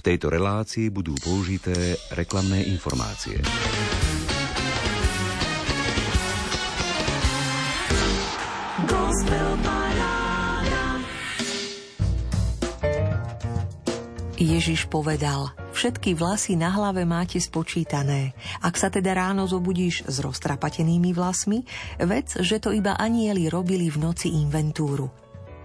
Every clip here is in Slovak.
V tejto relácii budú použité reklamné informácie. Ježiš povedal, všetky vlasy na hlave máte spočítané. Ak sa teda ráno zobudíš s roztrapatenými vlasmi, vec, že to iba anieli robili v noci inventúru.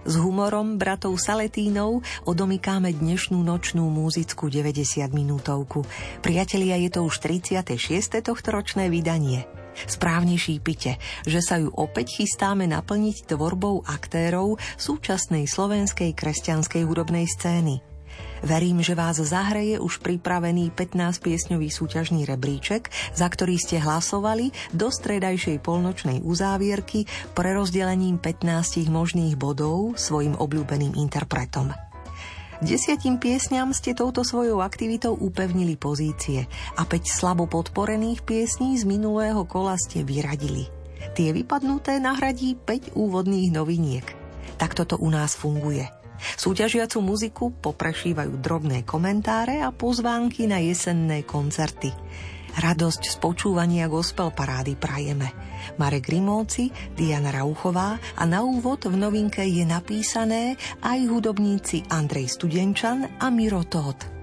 S humorom bratov Saletínov odomykáme dnešnú nočnú múzickú 90 minútovku. Priatelia, je to už 36. tohto ročné vydanie. Správne šípite, že sa ju opäť chystáme naplniť tvorbou aktérov súčasnej slovenskej kresťanskej hudobnej scény. Verím, že vás zahreje už pripravený 15-piesňový súťažný rebríček, za ktorý ste hlasovali do stredajšej polnočnej uzávierky pre rozdelením 15 možných bodov svojim obľúbeným interpretom. Desiatim piesňam ste touto svojou aktivitou upevnili pozície a 5 slabo podporených piesní z minulého kola ste vyradili. Tie vypadnuté nahradí 5 úvodných noviniek. Takto to u nás funguje – Súťažiacu muziku poprešívajú drobné komentáre a pozvánky na jesenné koncerty. Radosť z počúvania gospel parády prajeme. Marek Grimovci, Diana Rauchová a na úvod v novinke je napísané aj hudobníci Andrej Studenčan a Miro Todt.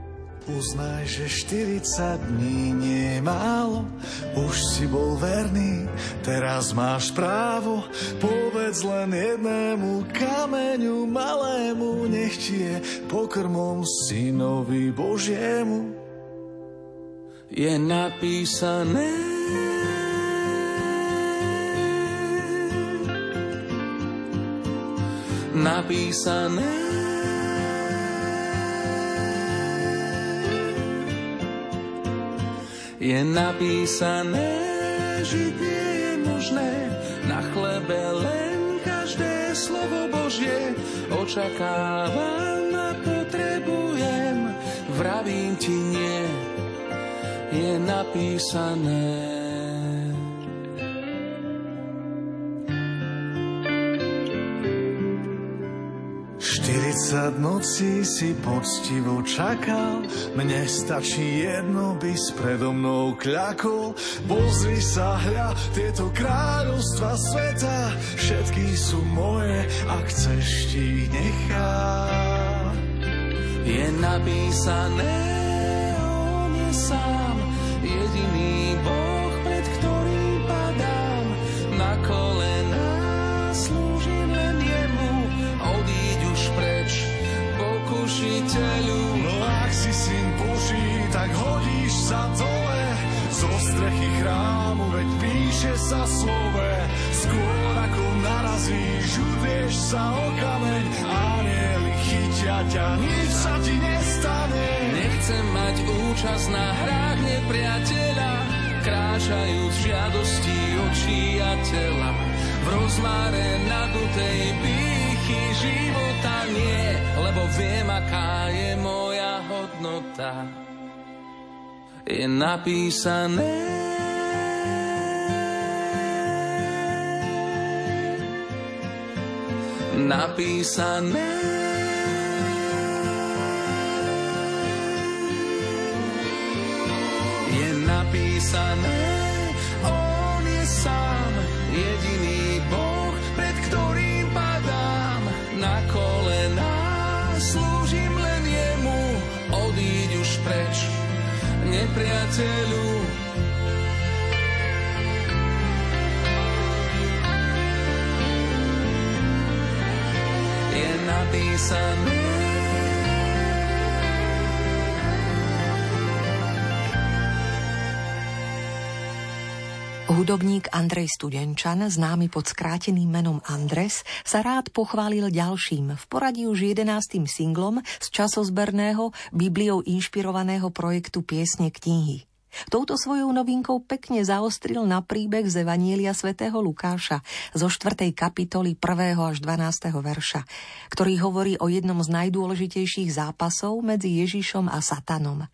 Uznaj, že 40 dní nie je málo, už si bol verný, teraz máš právo. Povedz len jednému kameňu malému, nech ti je pokrmom synovi Božiemu. Je napísané napísané je napísané, že nie je možné na chlebe len každé slovo Božie očakávam a potrebujem, vravím ti nie, je napísané. 40 nocí si poctivo čakal, mne stačí jedno, by s predo mnou kľakol. Pozri sa, hľa, tieto kráľovstva sveta, všetky sú moje, ak chceš ti nechá. Je napísané, on je sám, jediný Boh, sa o kameň, anieli chytia ťa, nič sa ti nestane. Nechcem mať účasť na hrách nepriateľa, kráčajúc žiadosti očí a tela. V rozmáre nadutej pýchy života nie, lebo viem, aká je moja hodnota. Je napísané napísané. Je napísané on je sám jediný Boh pred ktorým padám. Na kolená slúžim len jemu odíď už preč. Nepriateľu napísané Hudobník Andrej Studenčan, známy pod skráteným menom Andres, sa rád pochválil ďalším, v poradí už 11. singlom z časozberného, Bibliou inšpirovaného projektu Piesne knihy. Touto svojou novinkou pekne zaostril na príbeh z Evanielia svätého Lukáša zo 4. kapitoly 1. až 12. verša, ktorý hovorí o jednom z najdôležitejších zápasov medzi Ježišom a Satanom.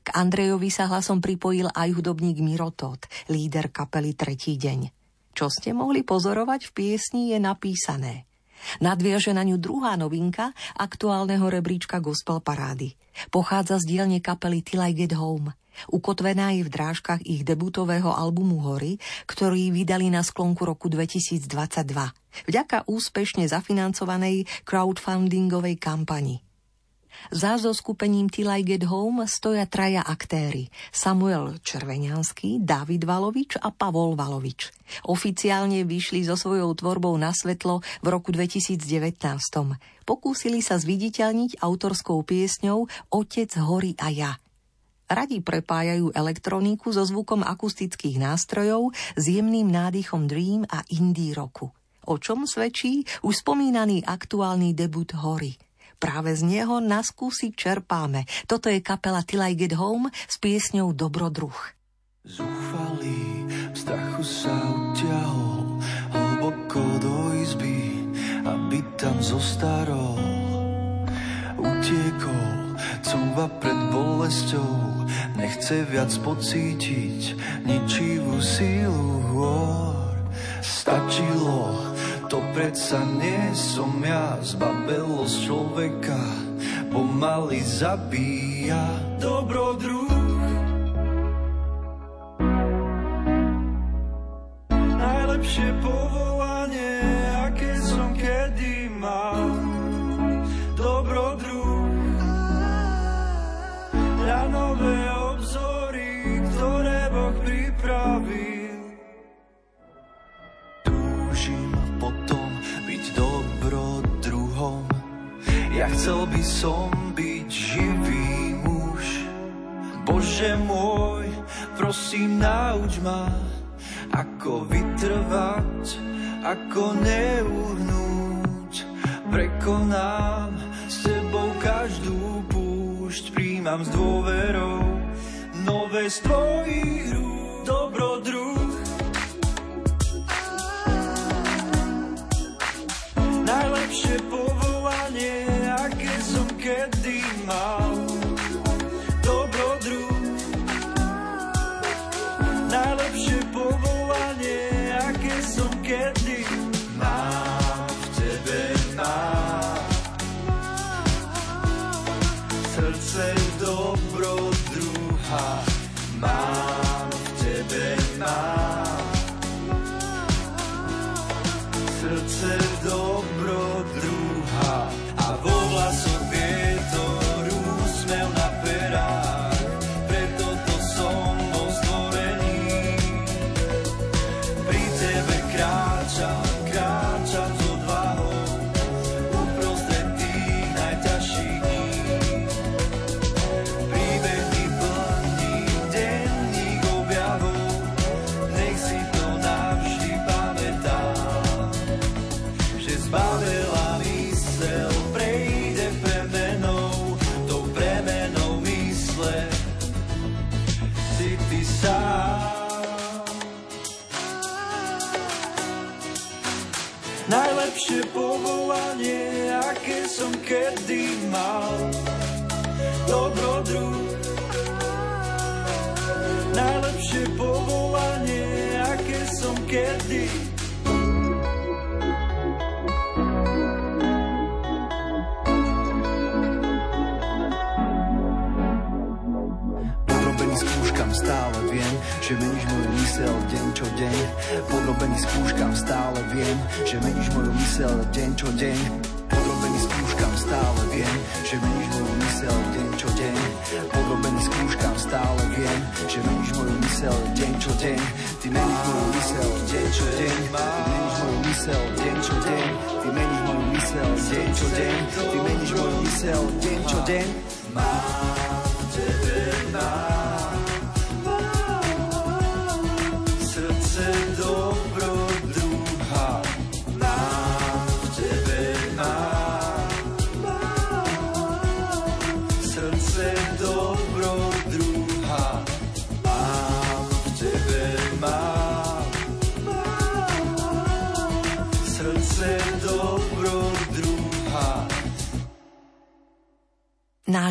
K Andrejovi sa hlasom pripojil aj hudobník Mirotot, líder kapely Tretí deň. Čo ste mohli pozorovať v piesni je napísané. Nadviaže na ňu druhá novinka aktuálneho rebríčka gospel parády. Pochádza z dielne kapely Till I Get Home. Ukotvená je v drážkach ich debutového albumu Hory, ktorý vydali na sklonku roku 2022. Vďaka úspešne zafinancovanej crowdfundingovej kampani. Za zoskupením Till I Get Home stoja traja aktéry. Samuel Červeňanský, David Valovič a Pavol Valovič. Oficiálne vyšli so svojou tvorbou na svetlo v roku 2019. Pokúsili sa zviditeľniť autorskou piesňou Otec hory a ja – radi prepájajú elektroniku so zvukom akustických nástrojov s jemným nádychom Dream a indie roku. O čom svedčí už spomínaný aktuálny debut Hory – Práve z neho na skúsi čerpáme. Toto je kapela Till I Get Home s piesňou Dobrodruh. Zúfalý v strachu sa utiahol hlboko do izby, aby tam zostarol. Utiekol, cúva pred bolesťou, nechce viac pocítiť ničivú sílu hôr. Stačilo to predsa nie som ja, zbabelosť človeka pomaly zabíja. Dobrodruh Najlepšie povolanie, chcel by som byť živý muž. Bože môj, prosím, nauč ma, ako vytrvať, ako neuhnúť. Prekonám s tebou každú púšť, príjmam s dôverou nové z tvojich rúk, dobrodruh. Najlepšie povolanie kedy mal som kedy mal dobrodruh. Najlepšie povolanie, aké som kedy stále viem, že meníš moju mysel deň čo deň. Podrobený skúškam stále viem, že meníš moju mysel deň čo deň stále viem, že meníš moju mysel deň čo deň. Podrobený skúškam stále viem, že meníš moju mysel deň čo deň. Ty meníš moju mysel deň čo deň. Ty meníš moju mysel deň čo deň. Ty meníš moju mysel deň čo deň. Ty meníš moju mysel deň čo deň. Mám tebe mám.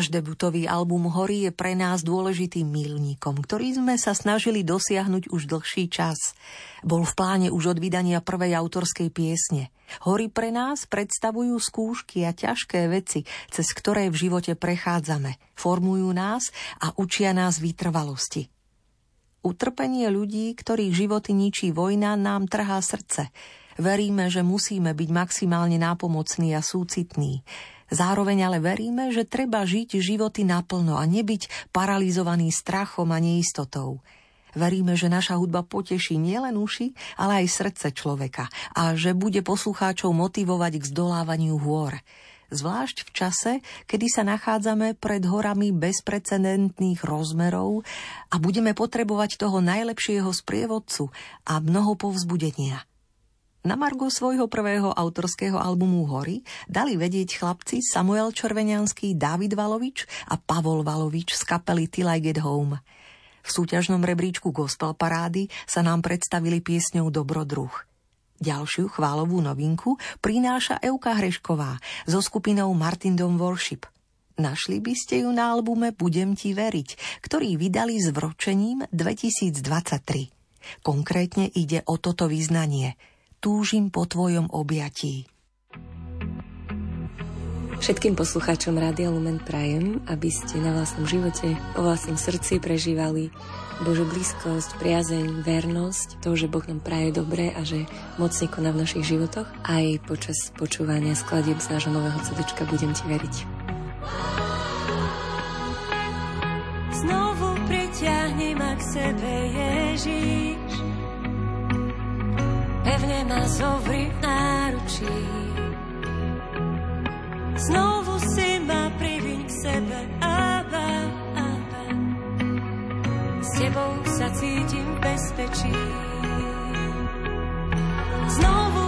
Náš debutový album Hory je pre nás dôležitým milníkom, ktorý sme sa snažili dosiahnuť už dlhší čas. Bol v pláne už od vydania prvej autorskej piesne. Hory pre nás predstavujú skúšky a ťažké veci, cez ktoré v živote prechádzame, formujú nás a učia nás vytrvalosti. Utrpenie ľudí, ktorých životy ničí vojna, nám trhá srdce. Veríme, že musíme byť maximálne nápomocní a súcitní. Zároveň ale veríme, že treba žiť životy naplno a nebyť paralizovaný strachom a neistotou. Veríme, že naša hudba poteší nielen uši, ale aj srdce človeka a že bude poslucháčov motivovať k zdolávaniu hôr. Zvlášť v čase, kedy sa nachádzame pred horami bezprecedentných rozmerov a budeme potrebovať toho najlepšieho sprievodcu a mnoho povzbudenia – na margu svojho prvého autorského albumu Hory dali vedieť chlapci Samuel Červenianský, David Valovič a Pavol Valovič z kapely Till I Get Home. V súťažnom rebríčku Gospel Parády sa nám predstavili piesňou Dobrodruh. Ďalšiu chválovú novinku prináša Euka Hrešková so skupinou Martin Dom Worship. Našli by ste ju na albume Budem ti veriť, ktorý vydali s vročením 2023. Konkrétne ide o toto význanie – túžim po tvojom objatí. Všetkým poslucháčom Rádia Lumen prajem, aby ste na vlastnom živote, o vlastnom srdci prežívali Božu blízkosť, priazeň, vernosť, to, že Boh nám praje dobre a že mocne koná v našich životoch. Aj počas počúvania skladieb z nášho nového CDčka budem ti veriť. Znovu priťahni ma k sebe, Ježiš pevne ma zovri náručí. Znovu si ma priviň k sebe, Abba, Abba. S tebou sa cítim bezpečí. Znovu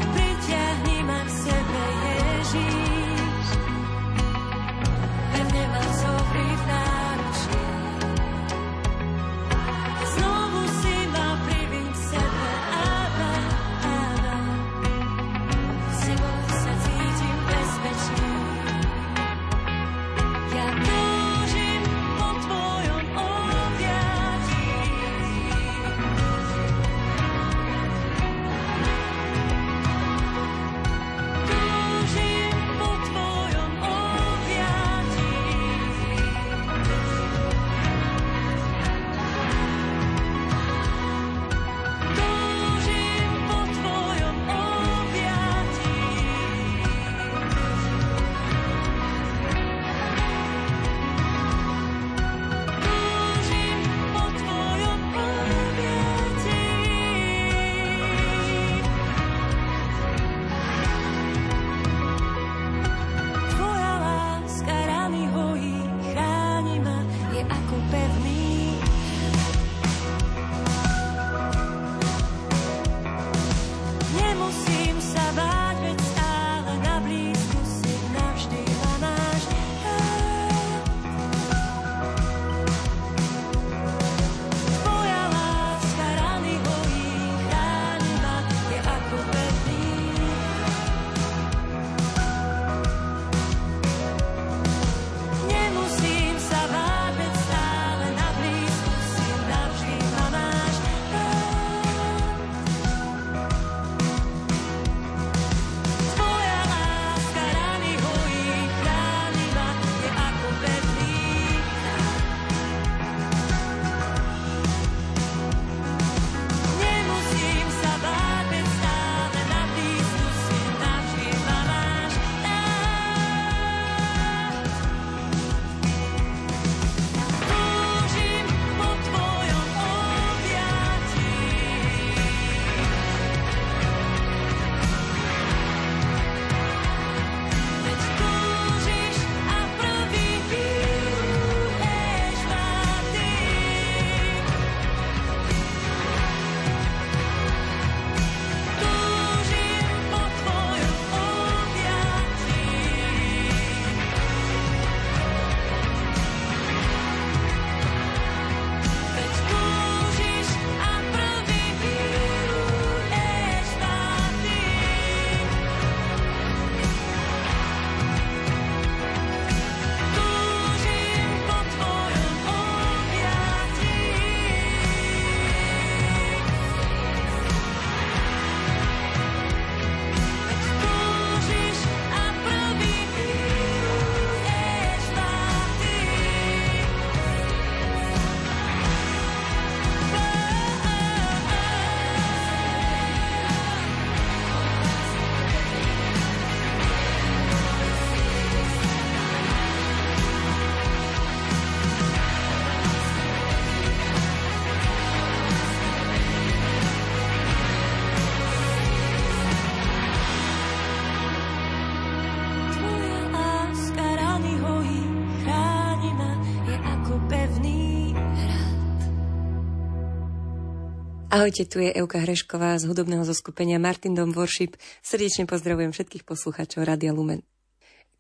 Ahojte, tu je Euka Hrešková z hudobného zoskupenia Martin Dom Worship. Srdečne pozdravujem všetkých poslucháčov Radia Lumen.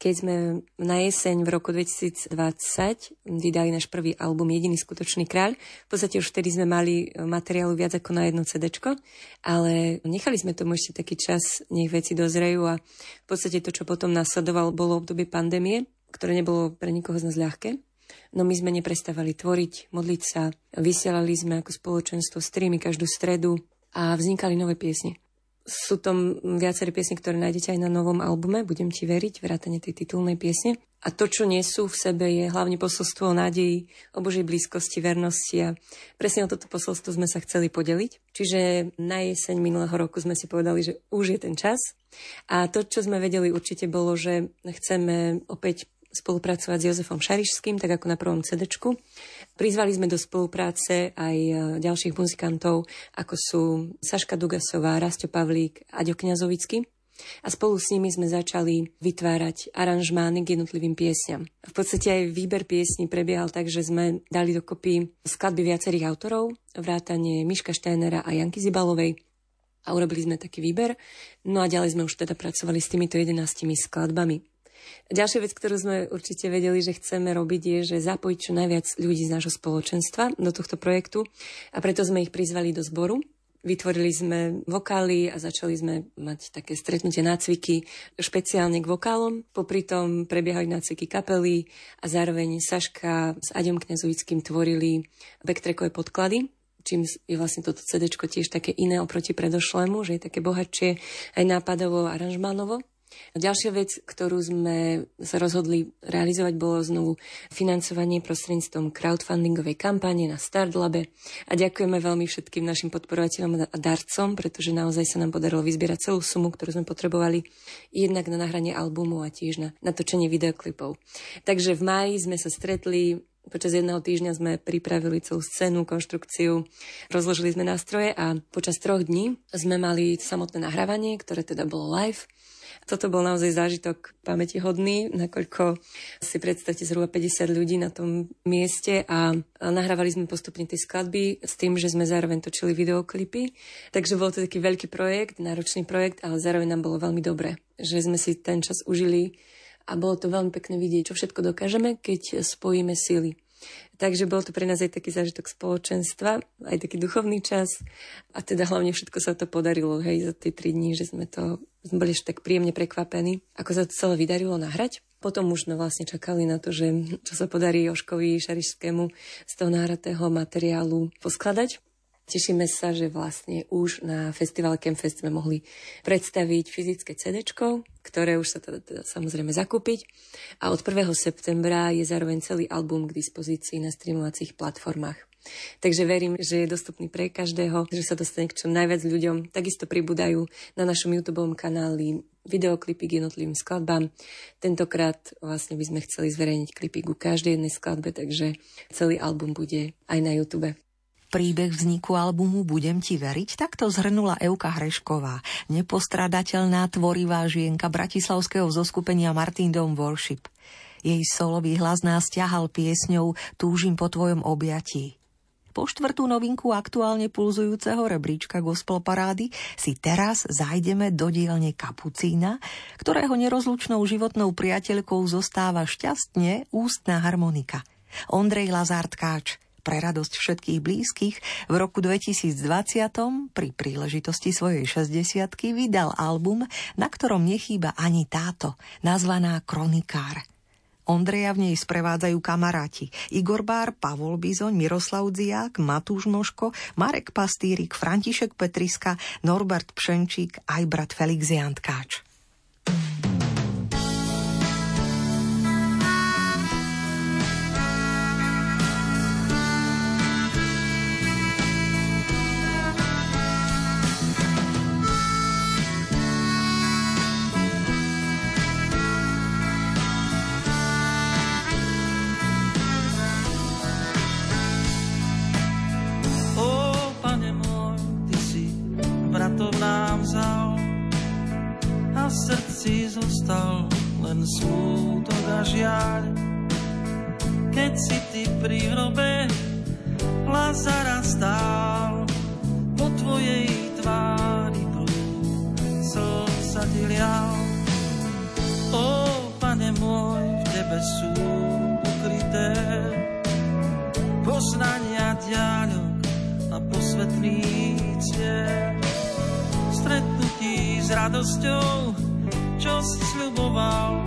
Keď sme na jeseň v roku 2020 vydali náš prvý album Jediný skutočný kráľ, v podstate už vtedy sme mali materiálu viac ako na jedno CD, ale nechali sme tomu ešte taký čas, nech veci dozrejú a v podstate to, čo potom nasledovalo, bolo obdobie pandémie, ktoré nebolo pre nikoho z nás ľahké. No my sme neprestávali tvoriť, modliť sa, vysielali sme ako spoločenstvo streamy každú stredu a vznikali nové piesne. Sú tam viaceré piesne, ktoré nájdete aj na novom albume, budem ti veriť, vrátane tej titulnej piesne. A to, čo nesú v sebe, je hlavne posolstvo o nádeji, o Božej blízkosti, vernosti a presne o toto posolstvo sme sa chceli podeliť. Čiže na jeseň minulého roku sme si povedali, že už je ten čas. A to, čo sme vedeli určite bolo, že chceme opäť spolupracovať s Jozefom Šarišským, tak ako na prvom CD. Prizvali sme do spolupráce aj e, ďalších muzikantov, ako sú Saška Dugasová, Rasto Pavlík, Aďo Kňazovický. A spolu s nimi sme začali vytvárať aranžmány k jednotlivým piesňam. V podstate aj výber piesní prebiehal tak, že sme dali dokopy skladby viacerých autorov, vrátane Miška Steinera a Janky Zibalovej, a urobili sme taký výber. No a ďalej sme už teda pracovali s týmito 11 skladbami. Ďalšia vec, ktorú sme určite vedeli, že chceme robiť, je, že zapojiť čo najviac ľudí z nášho spoločenstva do tohto projektu a preto sme ich prizvali do zboru. Vytvorili sme vokály a začali sme mať také stretnutie nácviky špeciálne k vokálom. Popri tom prebiehali nácviky kapely a zároveň Saška s Aďom Kňazovickým tvorili backtrackové podklady čím je vlastne toto CD tiež také iné oproti predošlému, že je také bohatšie aj nápadovo, aranžmánovo. Ďalšia vec, ktorú sme sa rozhodli realizovať, bolo znovu financovanie prostredníctvom crowdfundingovej kampane na Startlabe. A ďakujeme veľmi všetkým našim podporovateľom a darcom, pretože naozaj sa nám podarilo vyzbierať celú sumu, ktorú sme potrebovali jednak na nahranie albumu a tiež na natočenie videoklipov. Takže v máji sme sa stretli Počas jedného týždňa sme pripravili celú scénu, konštrukciu, rozložili sme nástroje a počas troch dní sme mali samotné nahrávanie, ktoré teda bolo live toto bol naozaj zážitok pamätihodný, nakoľko si predstavte zhruba 50 ľudí na tom mieste a nahrávali sme postupne tie skladby s tým, že sme zároveň točili videoklipy. Takže bol to taký veľký projekt, náročný projekt, ale zároveň nám bolo veľmi dobre, že sme si ten čas užili a bolo to veľmi pekné vidieť, čo všetko dokážeme, keď spojíme sily. Takže bol to pre nás aj taký zážitok spoločenstva, aj taký duchovný čas a teda hlavne všetko sa to podarilo, hej, za tie tri dní, že sme to, sme boli ešte tak príjemne prekvapení, ako sa to celé vydarilo nahrať. Potom už sme vlastne čakali na to, že čo sa podarí Joškovi Šarišskému z toho náhratého materiálu poskladať. Tešíme sa, že vlastne už na festivale Campfest sme mohli predstaviť fyzické CD, ktoré už sa teda, teda samozrejme zakúpiť. A od 1. septembra je zároveň celý album k dispozícii na streamovacích platformách. Takže verím, že je dostupný pre každého, že sa dostane k čo najviac ľuďom. Takisto pribúdajú na našom YouTube kanáli videoklipy k jednotlivým skladbám. Tentokrát vlastne by sme chceli zverejniť klipy ku každej jednej skladbe, takže celý album bude aj na YouTube. Príbeh vzniku albumu Budem ti veriť takto zhrnula Euka Hrešková, nepostradateľná tvorivá žienka bratislavského zoskupenia Martin Dom Worship. Jej solový hlas nás ťahal piesňou Túžim po tvojom objatí. Po štvrtú novinku aktuálne pulzujúceho rebríčka gospel parády si teraz zajdeme do dielne Kapucína, ktorého nerozlučnou životnou priateľkou zostáva šťastne ústna harmonika. Ondrej Lazár Tkáč – pre radosť všetkých blízkych v roku 2020 pri príležitosti svojej 60 vydal album, na ktorom nechýba ani táto, nazvaná Kronikár. Ondreja v nej sprevádzajú kamaráti Igor Bár, Pavol Bizoň, Miroslav Dziak, Matúš Moško, Marek Pastýrik, František Petriska, Norbert Pšenčík aj brat Felix Jantkáč. smútok a žiaľ, keď si ty pri hrobe Lazara stál po tvojej tvári prúd slza ti lial. O, pane môj, v tebe sú ukryté poznania diaľok a posvetný cieľ. Stretnutí s radosťou čo sľuboval,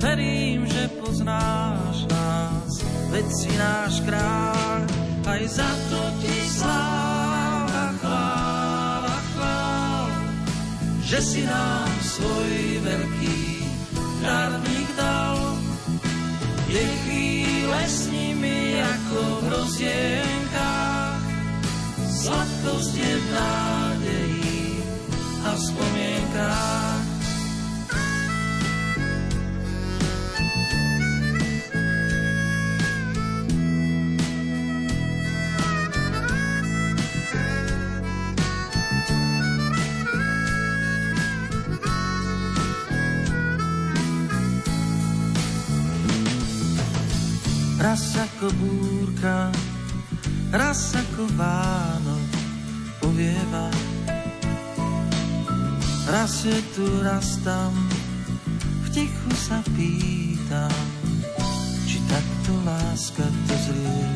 verím, že poznáš nás, veď si náš kráľ, aj za to ti sláva, chvála, chvál, že si nám svoj veľký darník dal. Je chvíle s nimi ako v rozienkách, sladkosť je v nádeji a v spomienkách. Ako búrka, raz ako Vánok povieva. Raz je tu, raz tam, v tichu sa pýtam, či takto láska to zlieva.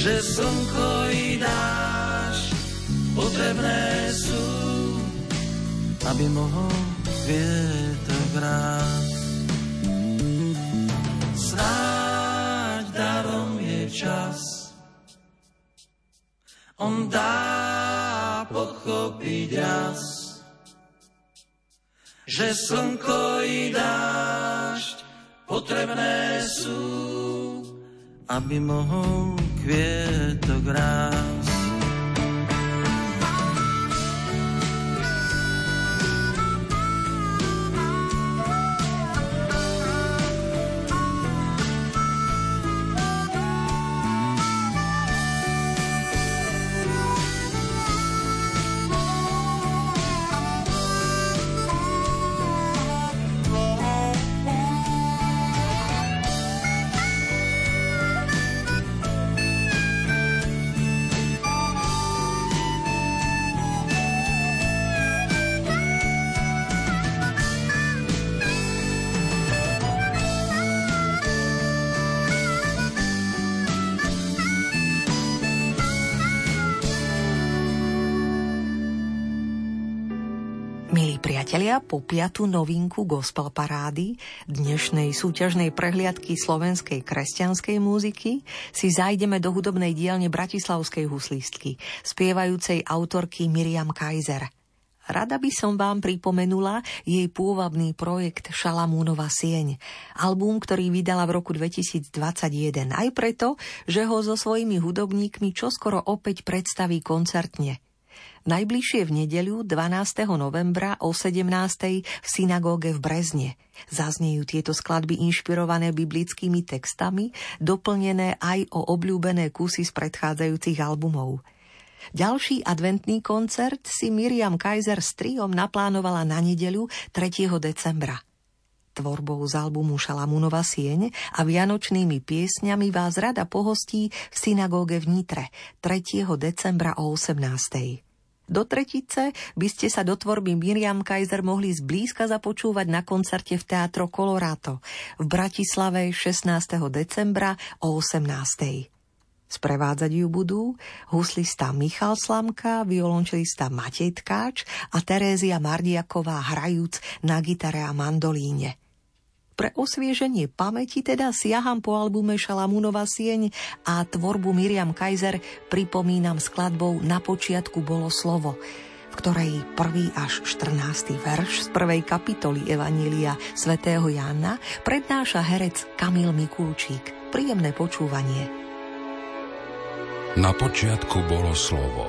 Že slnko i dáš potrebné sú, aby mohol kvietok rásť. Snáď darom je čas, on dá pochopiť raz, že slnko i dážď potrebné sú, aby mohol kvietok rásť. Po piatú novinku Gospel Parády, dnešnej súťažnej prehliadky slovenskej kresťanskej múziky, si zajdeme do hudobnej dielne Bratislavskej huslistky, spievajúcej autorky Miriam Kaiser. Rada by som vám pripomenula jej pôvabný projekt Šalamúnova sieň, album, ktorý vydala v roku 2021, aj preto, že ho so svojimi hudobníkmi čoskoro opäť predstaví koncertne – Najbližšie v nedeľu 12. novembra o 17. v synagóge v Brezne. Zaznejú tieto skladby inšpirované biblickými textami, doplnené aj o obľúbené kusy z predchádzajúcich albumov. Ďalší adventný koncert si Miriam Kaiser s triom naplánovala na nedeľu 3. decembra. Tvorbou z albumu Šalamúnova sieň a vianočnými piesňami vás rada pohostí v synagóge v Nitre 3. decembra o 18. Do tretice by ste sa do tvorby Miriam Kaiser mohli zblízka započúvať na koncerte v Teatro Colorado v Bratislave 16. decembra o 18. Sprevádzať ju budú huslista Michal Slamka, violončelista Matej Tkáč a Terézia Mardiaková hrajúc na gitare a mandolíne. Pre osvieženie pamäti teda siaham po albume Šalamúnova sieň a tvorbu Miriam Kaiser pripomínam skladbou Na počiatku bolo slovo, v ktorej prvý až 14. verš z prvej kapitoly Evanília svätého Jána prednáša herec Kamil Mikulčík. Príjemné počúvanie. Na počiatku bolo slovo.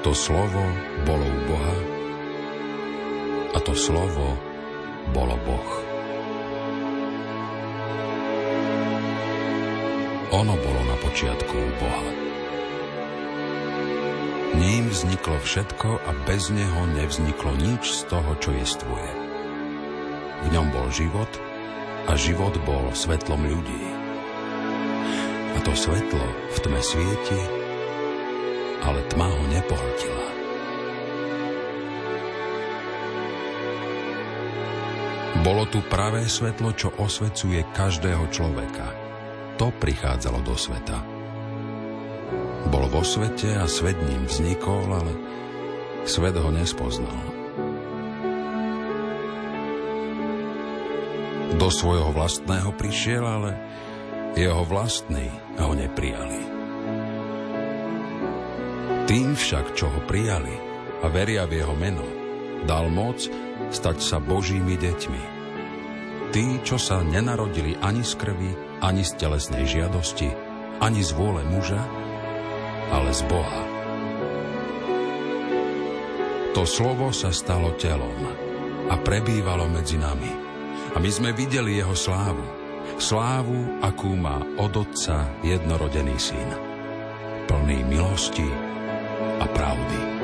To slovo bolo u Boha a to slovo bolo Boh. Ono bolo na počiatku u Boha. Ním vzniklo všetko a bez neho nevzniklo nič z toho, čo jestvuje. V ňom bol život a život bol svetlom ľudí. A to svetlo v tme svieti, ale tma ho nepohltila. Bolo tu pravé svetlo, čo osvecuje každého človeka. To prichádzalo do sveta. Bol vo svete a svet ním vznikol, ale svet ho nespoznal. Do svojho vlastného prišiel, ale jeho vlastní ho neprijali. Tým však, čo ho prijali a veria v jeho meno, dal moc stať sa Božími deťmi. Tí, čo sa nenarodili ani z krvi, ani z telesnej žiadosti, ani z vôle muža, ale z Boha. To slovo sa stalo telom a prebývalo medzi nami. A my sme videli jeho slávu. Slávu, akú má od Otca jednorodený syn. Plný milosti a pravdy.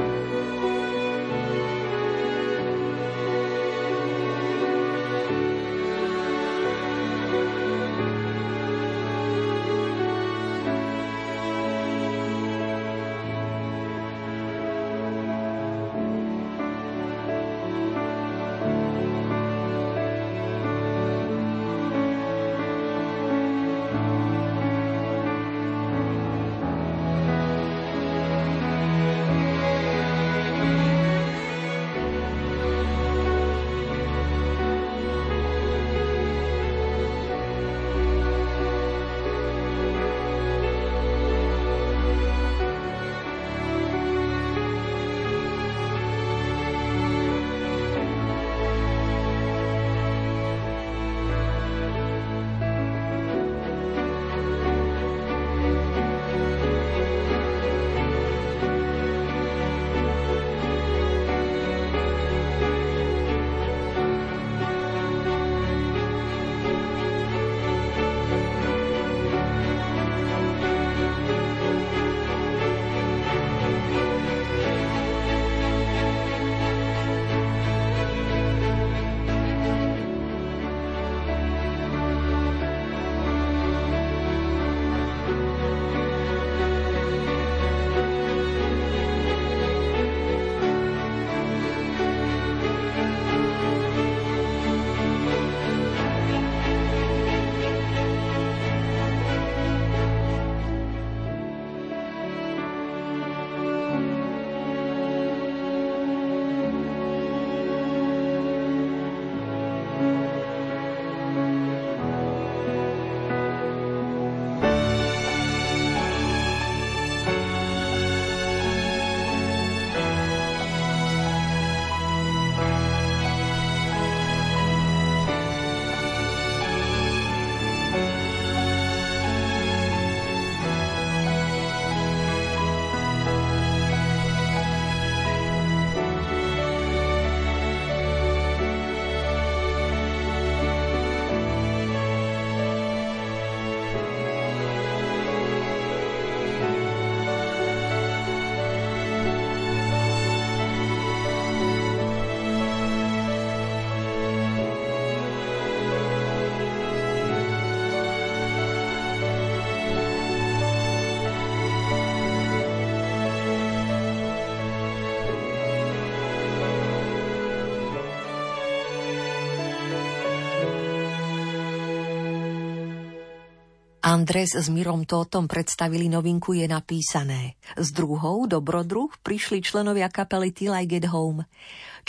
Andres s Mirom Tótom predstavili novinku Je napísané. S druhou, Dobrodruh, prišli členovia kapely Till I Get Home.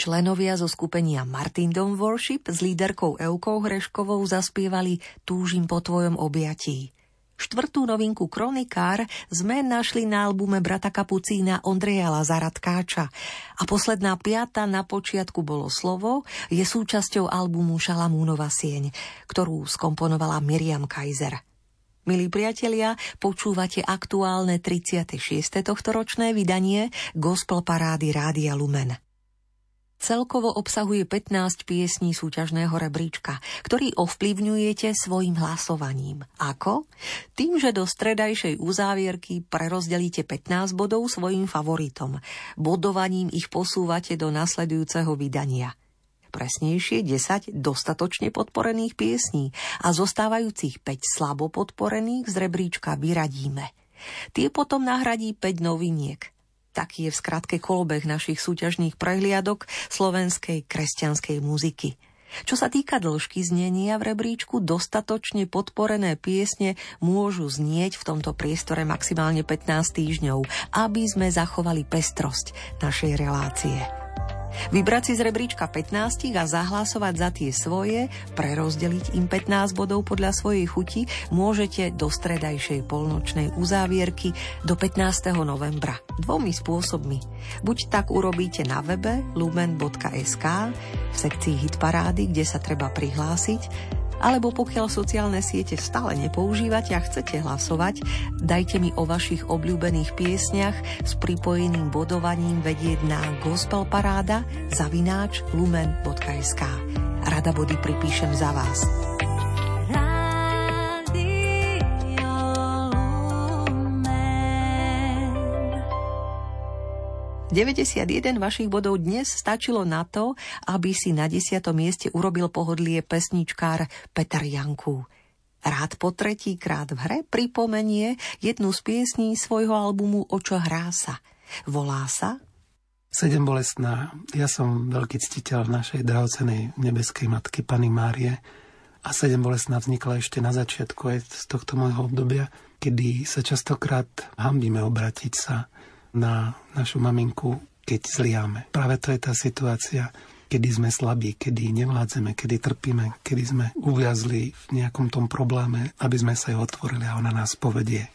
Členovia zo skupenia Martin Dom Worship s líderkou Eukou Hreškovou zaspievali Túžim po tvojom objatí. Štvrtú novinku Kronikár sme našli na albume brata Kapucína Ondreja Lazara Tkáča. A posledná piata na počiatku bolo slovo, je súčasťou albumu Šalamúnova sieň, ktorú skomponovala Miriam Kaiser. Milí priatelia, počúvate aktuálne 36. tohtoročné vydanie Gospel Parády Rádia Lumen. Celkovo obsahuje 15 piesní súťažného rebríčka, ktorý ovplyvňujete svojim hlasovaním. Ako? Tým, že do stredajšej uzávierky prerozdelíte 15 bodov svojim favoritom. Bodovaním ich posúvate do nasledujúceho vydania – presnejšie 10 dostatočne podporených piesní a zostávajúcich 5 slabo podporených z rebríčka vyradíme. Tie potom nahradí 5 noviniek. Taký je v skratke kolobeh našich súťažných prehliadok slovenskej kresťanskej muziky. Čo sa týka dĺžky znenia v rebríčku, dostatočne podporené piesne môžu znieť v tomto priestore maximálne 15 týždňov, aby sme zachovali pestrosť našej relácie. Vybrať si z rebríčka 15 a zahlasovať za tie svoje, prerozdeliť im 15 bodov podľa svojej chuti, môžete do stredajšej polnočnej uzávierky do 15. novembra. Dvomi spôsobmi. Buď tak urobíte na webe lumen.sk v sekcii hitparády, kde sa treba prihlásiť, alebo pokiaľ sociálne siete stále nepoužívate a chcete hlasovať, dajte mi o vašich obľúbených piesniach s pripojeným bodovaním vedieť na gospelparáda zavináč lumen.sk. Rada body pripíšem za vás. 91 vašich bodov dnes stačilo na to, aby si na 10. mieste urobil pohodlie pesničkár Peter Janku. Rád po tretí krát v hre pripomenie jednu z piesní svojho albumu Očo hrá sa. Volá sa Sedem bolestná. Ja som veľký ctiteľ našej drahocenej nebeskej matky Pany Márie a sedem bolestná vznikla ešte na začiatku aj z tohto môjho obdobia, kedy sa častokrát hambíme obratiť sa na našu maminku, keď zliame. Práve to je tá situácia, kedy sme slabí, kedy nevládzeme, kedy trpíme, kedy sme uviazli v nejakom tom probléme, aby sme sa jej otvorili a ona nás povedie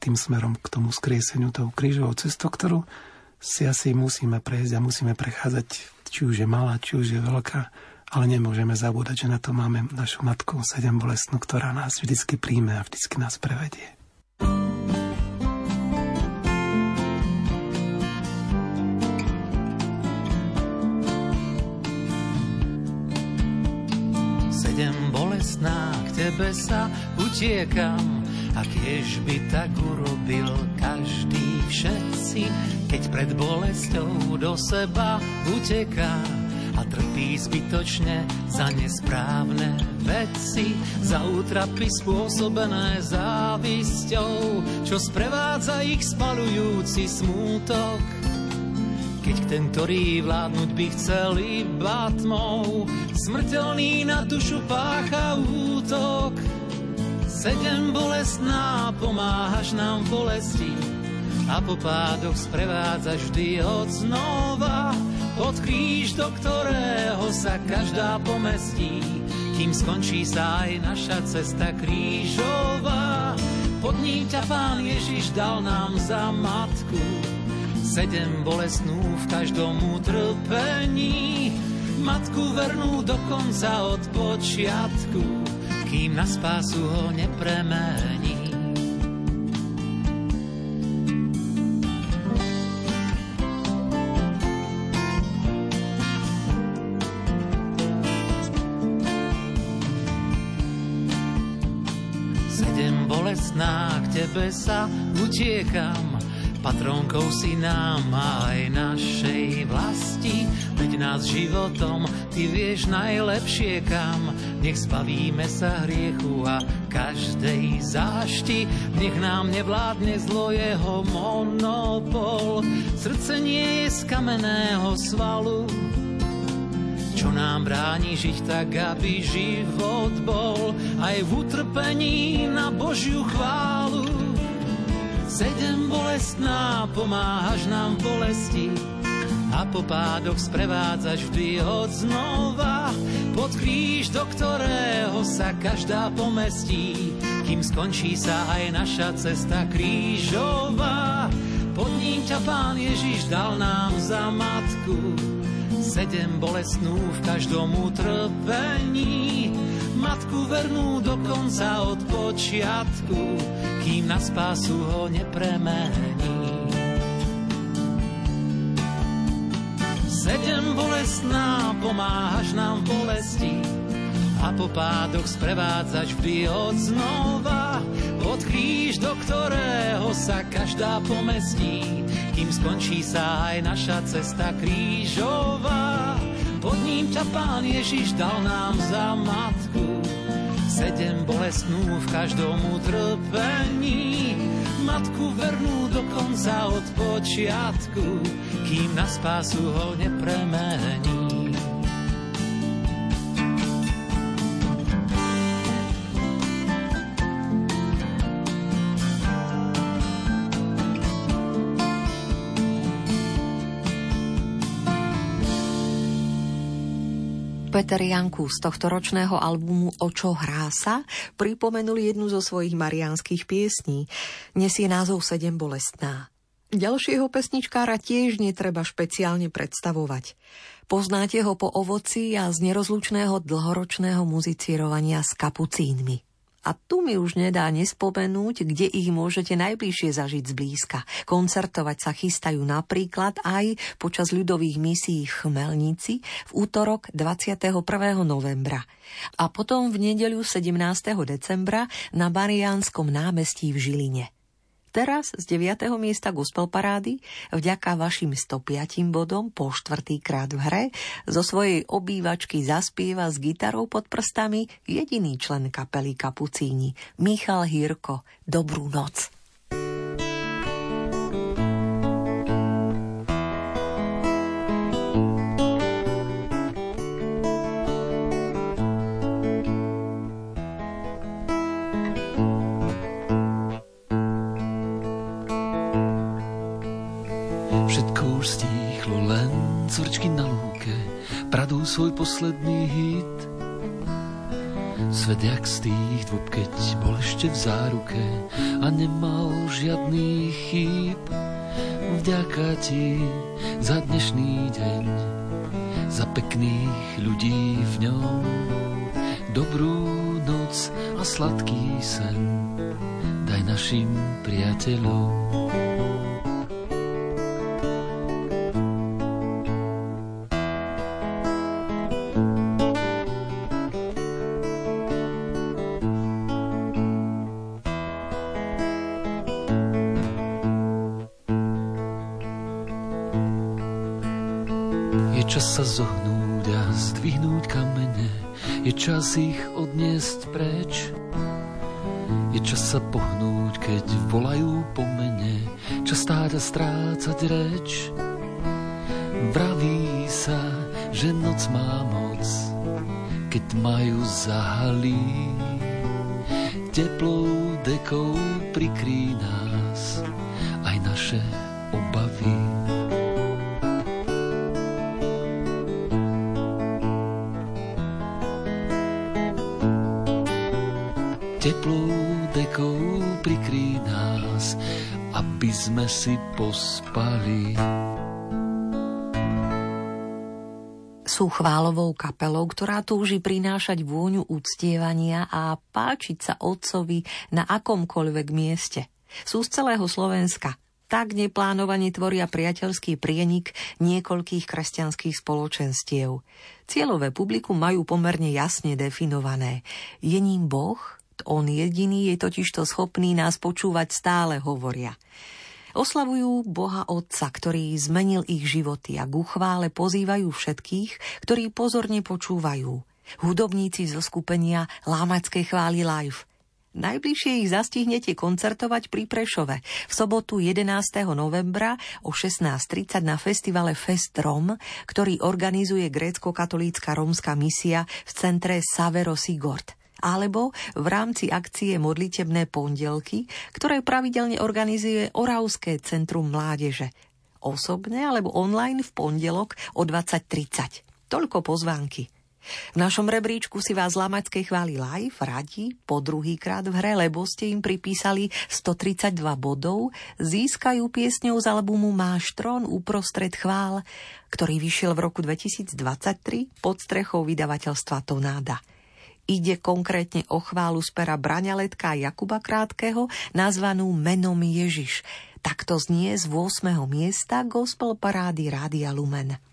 tým smerom k tomu skrieseniu, tou krížovou cestou, ktorú si asi musíme prejsť a musíme prechádzať, či už je malá, či už je veľká, ale nemôžeme zabúdať, že na to máme našu matku sedem bolestnú, ktorá nás vždycky príjme a vždycky nás prevedie. Idem bolestná, k tebe sa utiekam. A kiež by tak urobil každý všetci, keď pred bolesťou do seba uteká a trpí zbytočne za nesprávne veci, za útrapy spôsobené závisťou, čo sprevádza ich spalujúci smútok keď ten, ktorý vládnuť by chcel iba tmou, smrteľný na dušu pácha útok. Sedem bolestná, pomáhaš nám v bolesti a po pádoch sprevádzaš vždy od znova. Pod kríž, do ktorého sa každá pomestí, kým skončí sa aj naša cesta krížová. Pod ním ťa Pán Ježiš dal nám za matku, sedem bolestnú v každom utrpení, matku vernú dokonca od počiatku, kým na spásu ho nepremení. Sedem bolestná k tebe sa utiekam, Patrónkou si nám aj našej vlasti, veď nás životom ty vieš najlepšie kam. Nech zbavíme sa hriechu a každej zášti, nech nám nevládne zlo jeho monopol. Srdce nie je z kamenného svalu, čo nám bráni žiť tak, aby život bol aj v utrpení na Božiu chválu. Sedem bolestná, pomáhaš nám v bolesti. A po pádoch sprevádzaš vždy od znova. Pod kríž, do ktorého sa každá pomestí, kým skončí sa aj naša cesta krížová. Pod ním ťa Pán Ježiš dal nám za matku, sedem bolestnú v každom utrpení, matku vernú dokonca od počiatku, kým na spásu ho nepremení. Sedem bolestná, pomáhaš nám v bolesti a po pádoch sprevádzaš vždy od znova pod kríž, do ktorého sa každá pomestí, kým skončí sa aj naša cesta krížová. pod ním ťa pán Ježiš dal nám za matku. Sedem bolestnú v každom utrpení, matku vernú do konca od počiatku, kým na spásu ho nepremení. Peter Janku z tohto ročného albumu O čo hrá sa pripomenuli jednu zo svojich mariánskych piesní. Nesie názov Sedem bolestná. Ďalšieho pesničkára tiež netreba špeciálne predstavovať. Poznáte ho po ovoci a z nerozlučného dlhoročného muzicírovania s kapucínmi. A tu mi už nedá nespomenúť, kde ich môžete najbližšie zažiť zblízka. Koncertovať sa chystajú napríklad aj počas ľudových misií v Chmelnici v útorok 21. novembra a potom v nedeľu 17. decembra na Bariánskom námestí v Žiline. Teraz z 9. miesta gospel parády, vďaka vašim 105 bodom po štvrtýkrát v hre, zo svojej obývačky zaspieva s gitarou pod prstami jediný člen kapely Kapucíni, Michal Hirko. Dobrú noc. Posledný hit. Svet jak z tých dvob, keď bol ešte v záruke a nemal žiadny chýb. Vďaka ti za dnešný deň, za pekných ľudí v ňom. Dobrú noc a sladký sen daj našim priateľom. Čas ich odniesť preč. Je čas sa pohnúť, keď volajú po mene, čas stáť a strácať reč. Vraví sa, že noc má moc, keď majú zahalí. Teplou dekou prikrí nás aj naše obavy. Si pospali. Sú chválovou kapelou, ktorá túži prinášať vôňu úctievania a páčiť sa otcovi na akomkoľvek mieste. Sú z celého Slovenska, tak neplánovane tvoria priateľský prienik niekoľkých kresťanských spoločenstiev. Cieľové publikum majú pomerne jasne definované. Je ním Boh, on jediný je totižto schopný nás počúvať stále, hovoria. Oslavujú Boha Otca, ktorý zmenil ich životy a ku chvále pozývajú všetkých, ktorí pozorne počúvajú. Hudobníci zo skupenia Lámackej chvály live. Najbližšie ich zastihnete koncertovať pri Prešove v sobotu 11. novembra o 16.30 na festivale Fest Rom, ktorý organizuje grécko-katolícka rómska misia v centre Savero Sigord alebo v rámci akcie Modlitebné pondelky, ktoré pravidelne organizuje Oravské centrum mládeže. Osobne alebo online v pondelok o 20.30. Toľko pozvánky. V našom rebríčku si vás Lamackej chváli live radi po druhýkrát v hre, lebo ste im pripísali 132 bodov, získajú piesňou z albumu Máš trón uprostred chvál, ktorý vyšiel v roku 2023 pod strechou vydavateľstva Tonáda. Ide konkrétne o chválu z pera Braňaletka Jakuba Krátkeho, nazvanú Menom Ježiš. Takto znie z 8. miesta gospel parády Rádia Lumen.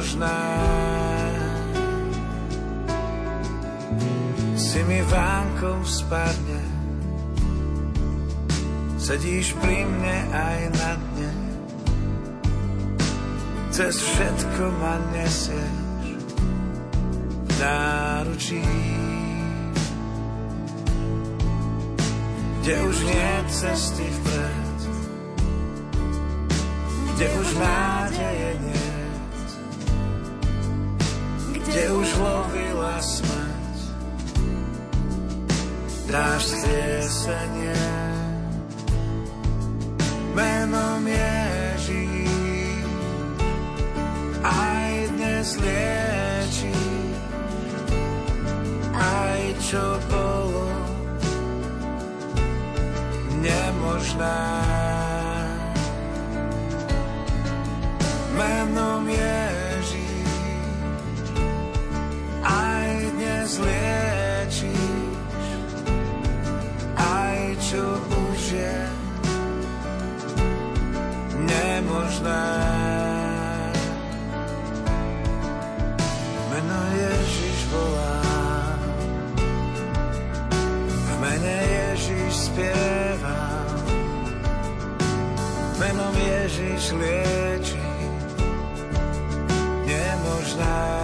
Nemožné. Si mi vánkom spadne, sedíš pri mne aj na dne. Cez všetko ma nesieš v náručí. Kde už nie cesty vpred, kde už nádeje nie, kde už lovila smrť, dáš stiesenie. Menom Ježíš, aj dnes lieči, aj čo bolo nemožné. Je nemožné. Meno Ježiš volá, v mene Ježiš spieva, menom Ježiš lieči, nemožné.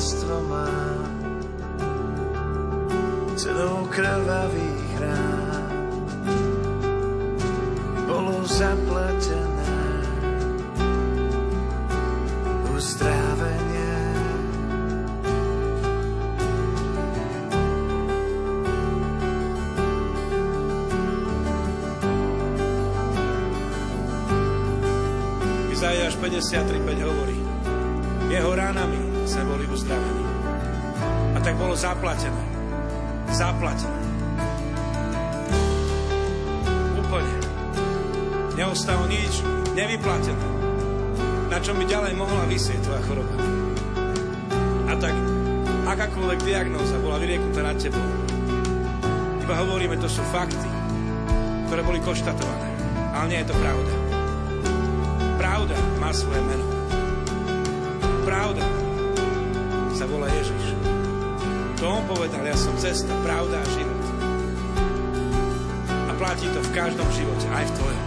Víťazstvo má cenou krvavých rán. Bolo zaplatené uzdravenie. Izaiáš 53.5 hovorí, jeho ránami tak bolo zaplatené. Zaplatené. Úplne. Neostalo nič nevyplatené. Na čom by ďalej mohla vysieť tvoja choroba. A tak akákoľvek diagnóza bola vyrieknutá nad tebou. Iba hovoríme, to sú fakty, ktoré boli konštatované. Ale nie je to pravda. Pravda má svoje meno. Pravda sa volá. To on povedal, ja som cesta, pravda a život. platí to v každom živote, aj v tvojom.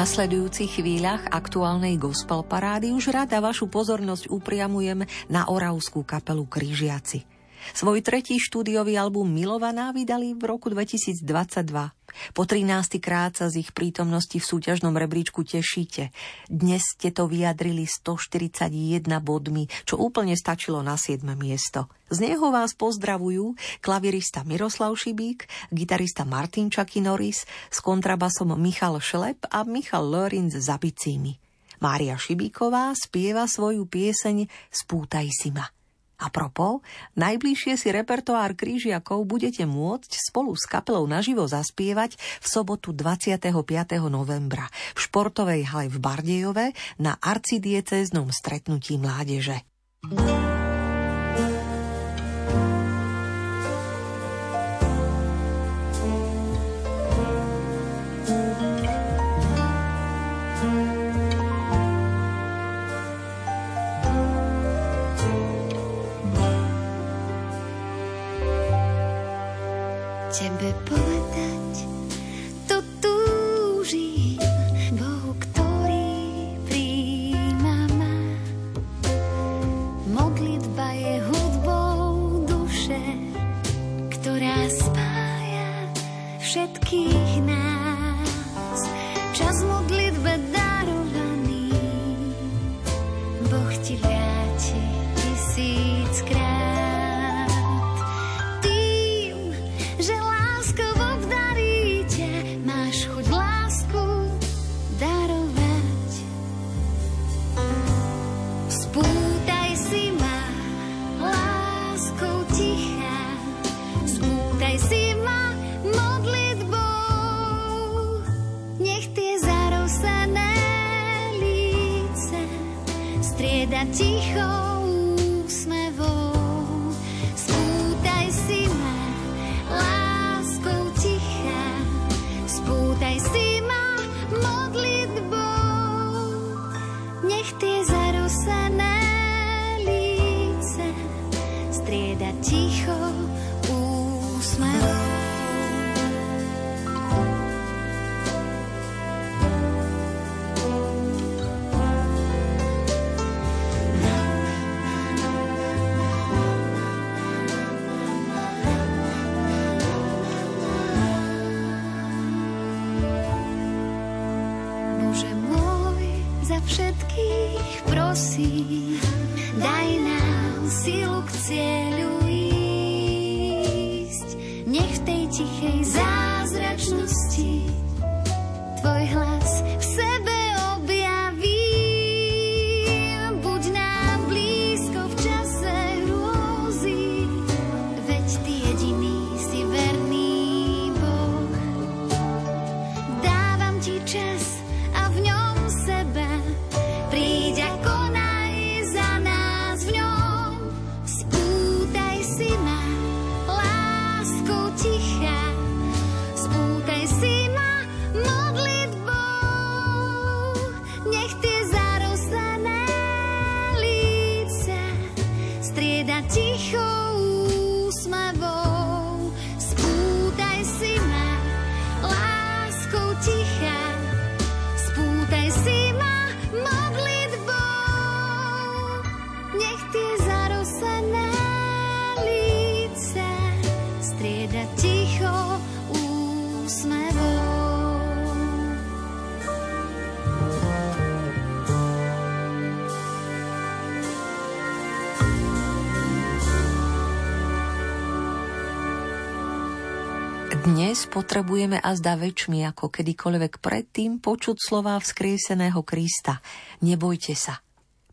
Nasledujúcich chvíľach aktuálnej gospel parády už rada vašu pozornosť upriamujem na oravskú kapelu Kryžiaci. Svoj tretí štúdiový album Milovaná vydali v roku 2022. Po 13. krát sa z ich prítomnosti v súťažnom rebríčku tešíte. Dnes ste to vyjadrili 141 bodmi, čo úplne stačilo na 7. miesto. Z neho vás pozdravujú klavirista Miroslav Šibík, gitarista Martin Čaky Norris, s kontrabasom Michal Šlep a Michal Lorinc za bicími. Mária Šibíková spieva svoju pieseň Spútaj si ma. A propo, najbližšie si repertoár krížiakov budete môcť spolu s kapelou naživo zaspievať v sobotu 25. novembra v športovej hale v Bardejove na arcidiecéznom stretnutí mládeže. Tebe potrebujeme a zda väčšmi ako kedykoľvek predtým počuť slová vzkrieseného Krista. Nebojte sa.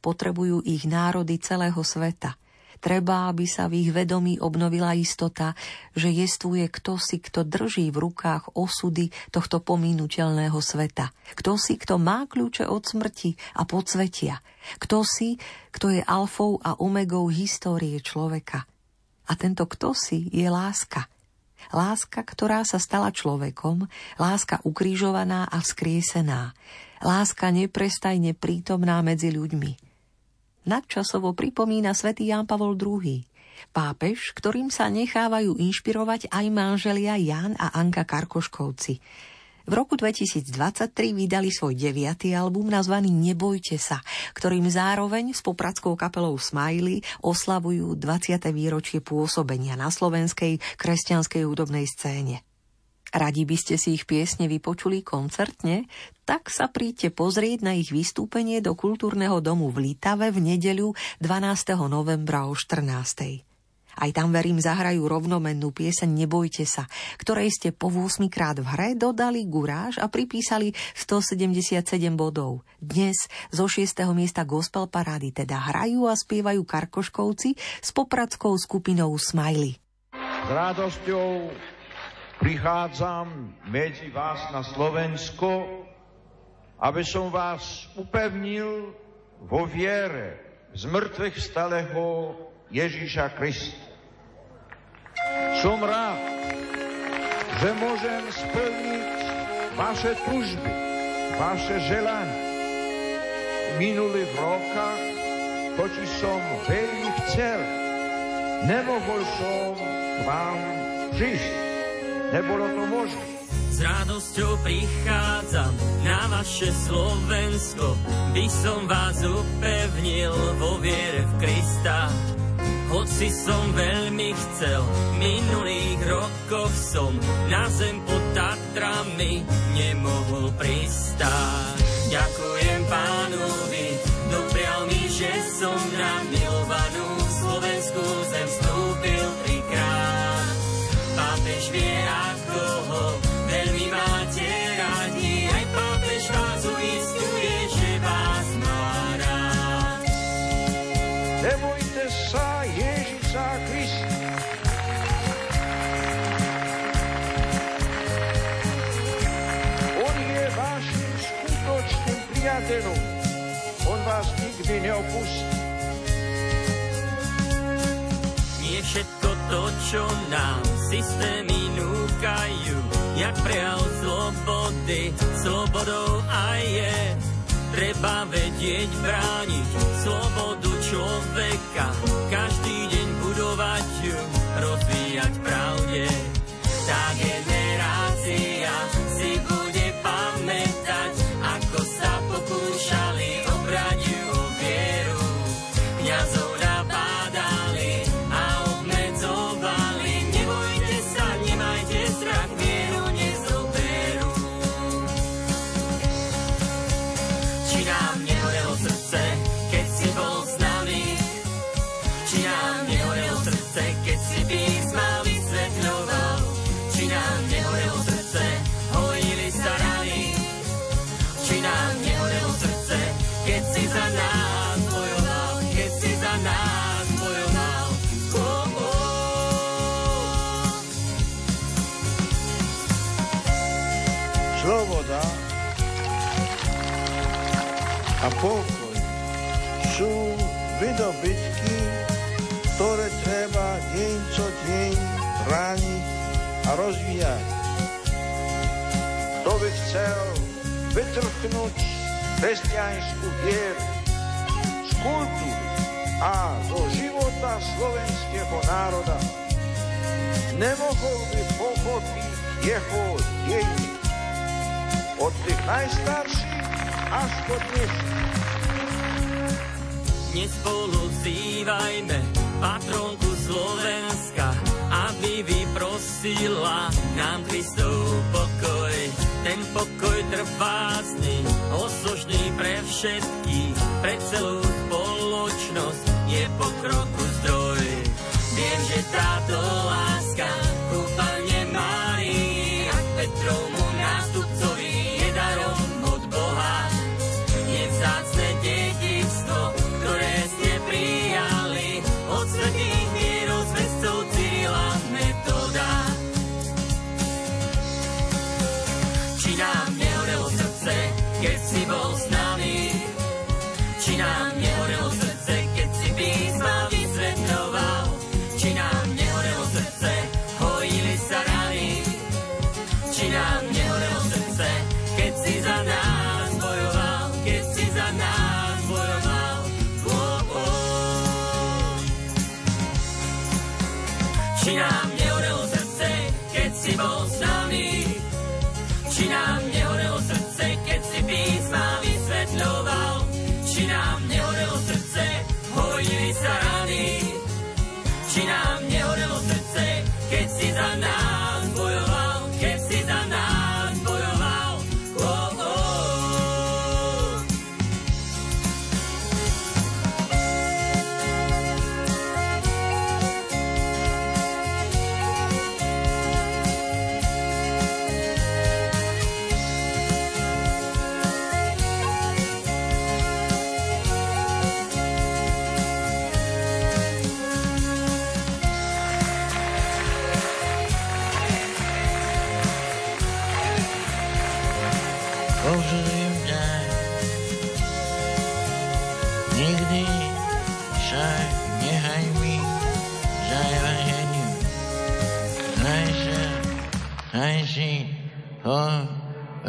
Potrebujú ich národy celého sveta. Treba, aby sa v ich vedomí obnovila istota, že jestvuje kto si, kto drží v rukách osudy tohto pomínutelného sveta. Kto si, kto má kľúče od smrti a podsvetia. Kto si, kto je alfou a omegou histórie človeka. A tento kto si je láska – Láska, ktorá sa stala človekom, láska ukrižovaná a vzkriesená, láska neprestajne prítomná medzi ľuďmi. Nadčasovo pripomína svätý Ján Pavol II, pápež, ktorým sa nechávajú inšpirovať aj manželia Jan a Anka Karkoškovci – v roku 2023 vydali svoj deviatý album nazvaný Nebojte sa, ktorým zároveň s popradskou kapelou Smiley oslavujú 20. výročie pôsobenia na slovenskej kresťanskej hudobnej scéne. Radi by ste si ich piesne vypočuli koncertne? Tak sa príďte pozrieť na ich vystúpenie do kultúrneho domu v Litave v nedeľu 12. novembra o 14. Aj tam, verím, zahrajú rovnomennú pieseň Nebojte sa, ktorej ste po 8 krát v hre dodali guráž a pripísali 177 bodov. Dnes zo 6. miesta gospel parády teda hrajú a spievajú Karkoškovci s popradskou skupinou Smiley. S radosťou prichádzam medzi vás na Slovensko, aby som vás upevnil vo viere z mŕtvych stalého Ježíša Krista. Som rád, že môžem splniť vaše tužby, vaše želanie. Minulých rokách totiž som veľmi chcel, nemohol som k vám prísť. Nebolo to možné. S radosťou prichádzam na vaše Slovensko, by som vás upevnil vo viere v Krista. Hoci som veľmi chcel, v minulých rokoch som na zem pod Tatrami nemohol pristáť. Ďakujem pánovi, doprial mi, že som na milovanú Slovensku zem vstúpil trikrát. Pápež vie, ako čo nám systémy núkajú, jak prejav slobody, slobodou aj je. Treba vedieť brániť slobodu človeka, každý deň budovať ju, rozvíjať pravde. Tá generácia a pokoj sú vydobytky, ktoré treba deň čo deň brániť a rozvíjať. Kto by chcel vytrhnúť kresťanskú vieru z kultúry a zo života slovenského národa, nemohol by pochopiť jeho dejiny od tých najstarších až po dnešných. Dnes spolu vzývajme patronku Slovenska, aby vyprosila nám Kristov pokoj. Ten pokoj trvázny, osožný pre všetkých, pre celú spoločnosť je pokroku zdroj. Viem, že táto láska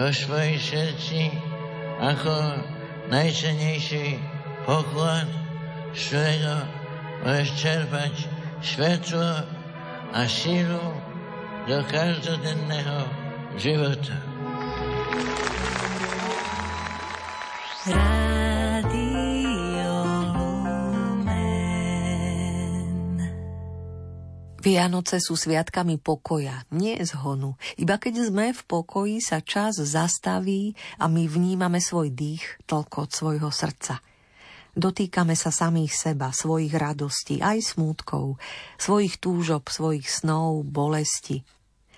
vo svojej srdci ako najcenejší poklad, z ktorého môžeš svetlo a sílu do každodenného života. Rádio Vianoce sú sviatkami pokoja, nie zhonu. Iba keď sme v pokoji, sa čas zastaví a my vnímame svoj dých od svojho srdca. Dotýkame sa samých seba, svojich radostí, aj smútkov, svojich túžob, svojich snov, bolesti.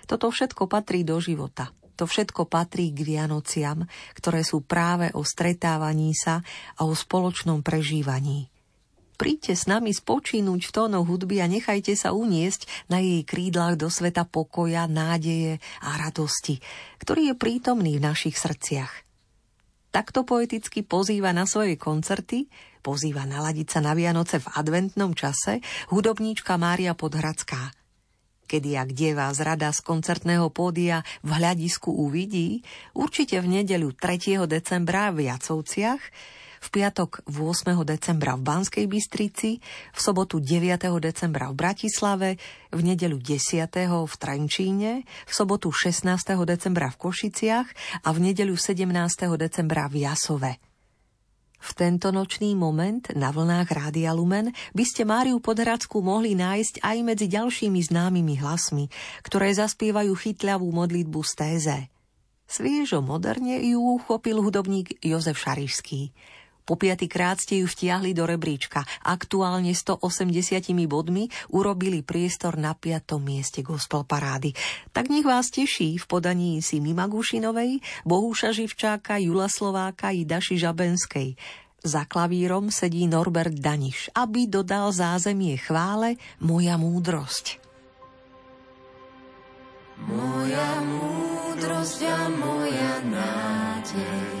Toto všetko patrí do života. To všetko patrí k Vianociam, ktoré sú práve o stretávaní sa a o spoločnom prežívaní. Príďte s nami spočínuť v tónoch hudby a nechajte sa uniesť na jej krídlach do sveta pokoja, nádeje a radosti, ktorý je prítomný v našich srdciach. Takto poeticky pozýva na svoje koncerty, pozýva naladiť sa na Vianoce v adventnom čase hudobníčka Mária Podhradská – kedy a kde vás rada z koncertného pódia v hľadisku uvidí, určite v nedeľu 3. decembra v Jacovciach, v piatok 8. decembra v Banskej Bystrici, v sobotu 9. decembra v Bratislave, v nedeľu 10. v Trenčíne, v sobotu 16. decembra v Košiciach a v nedeľu 17. decembra v Jasove. V tento nočný moment na vlnách Rádia Lumen by ste Máriu Podhradskú mohli nájsť aj medzi ďalšími známymi hlasmi, ktoré zaspievajú chytľavú modlitbu z téze. Sviežo moderne ju uchopil hudobník Jozef Šarišský. Po piatýkrát ste ju vtiahli do rebríčka. Aktuálne 180 bodmi urobili priestor na piatom mieste gospel parády. Tak nech vás teší v podaní si Mima Gušinovej, Bohúša Živčáka, Jula Slováka i Daši Žabenskej. Za klavírom sedí Norbert Daniš, aby dodal zázemie chvále Moja múdrosť. Moja múdrosť a moja nádej.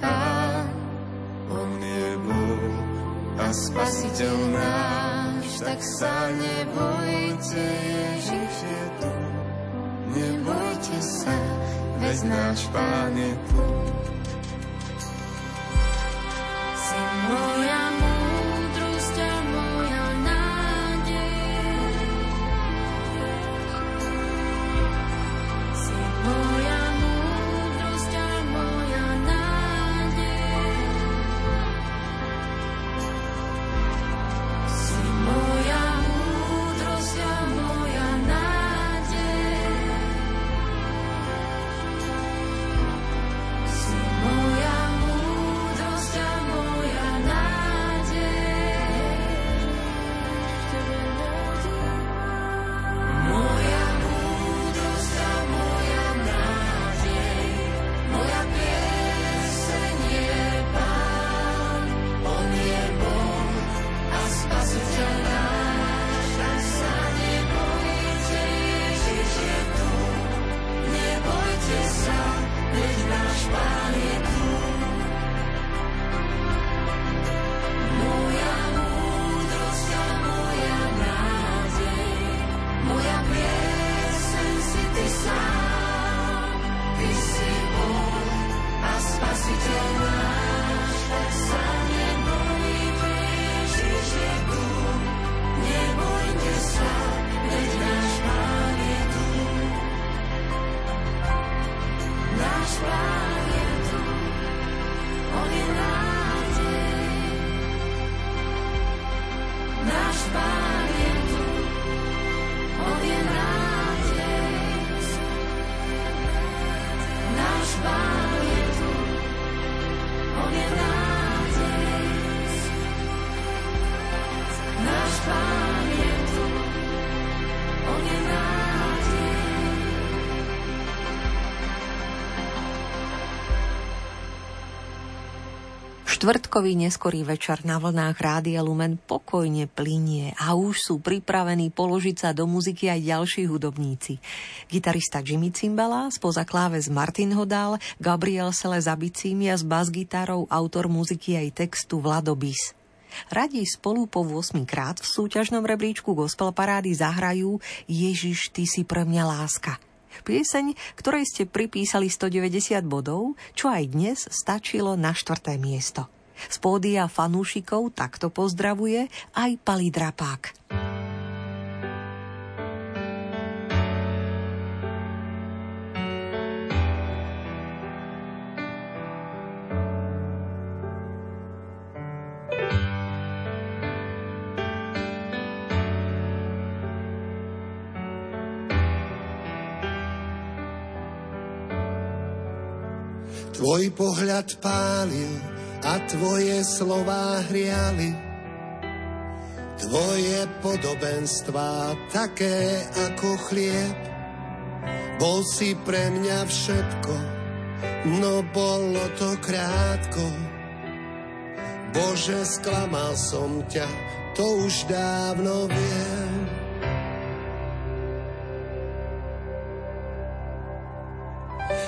Pán, On je Boh a Spasiteľ náš, tak sa nebojte, Ježiš je tu. nebojte sa, veď náš Pán je tu. Štvrtkový neskorý večer na vlnách Rádia Lumen pokojne plinie a už sú pripravení položiť sa do muziky aj ďalší hudobníci. Gitarista Jimmy Cimbala, spoza kláves Martin Hodal, Gabriel Sele za bicími a s bas-gitarou autor muziky aj textu Vlado Bis. Radi spolu po 8 krát v súťažnom rebríčku gospel parády zahrajú Ježiš, ty si pre mňa láska. Pieseň, ktorej ste pripísali 190 bodov, čo aj dnes stačilo na štvrté miesto. Z pódia fanúšikov takto pozdravuje aj Pali Drapák. Tvoj pohľad pálil a tvoje slová hriali. Tvoje podobenstvá také ako chlieb. Bol si pre mňa všetko, no bolo to krátko. Bože, sklamal som ťa, to už dávno viem.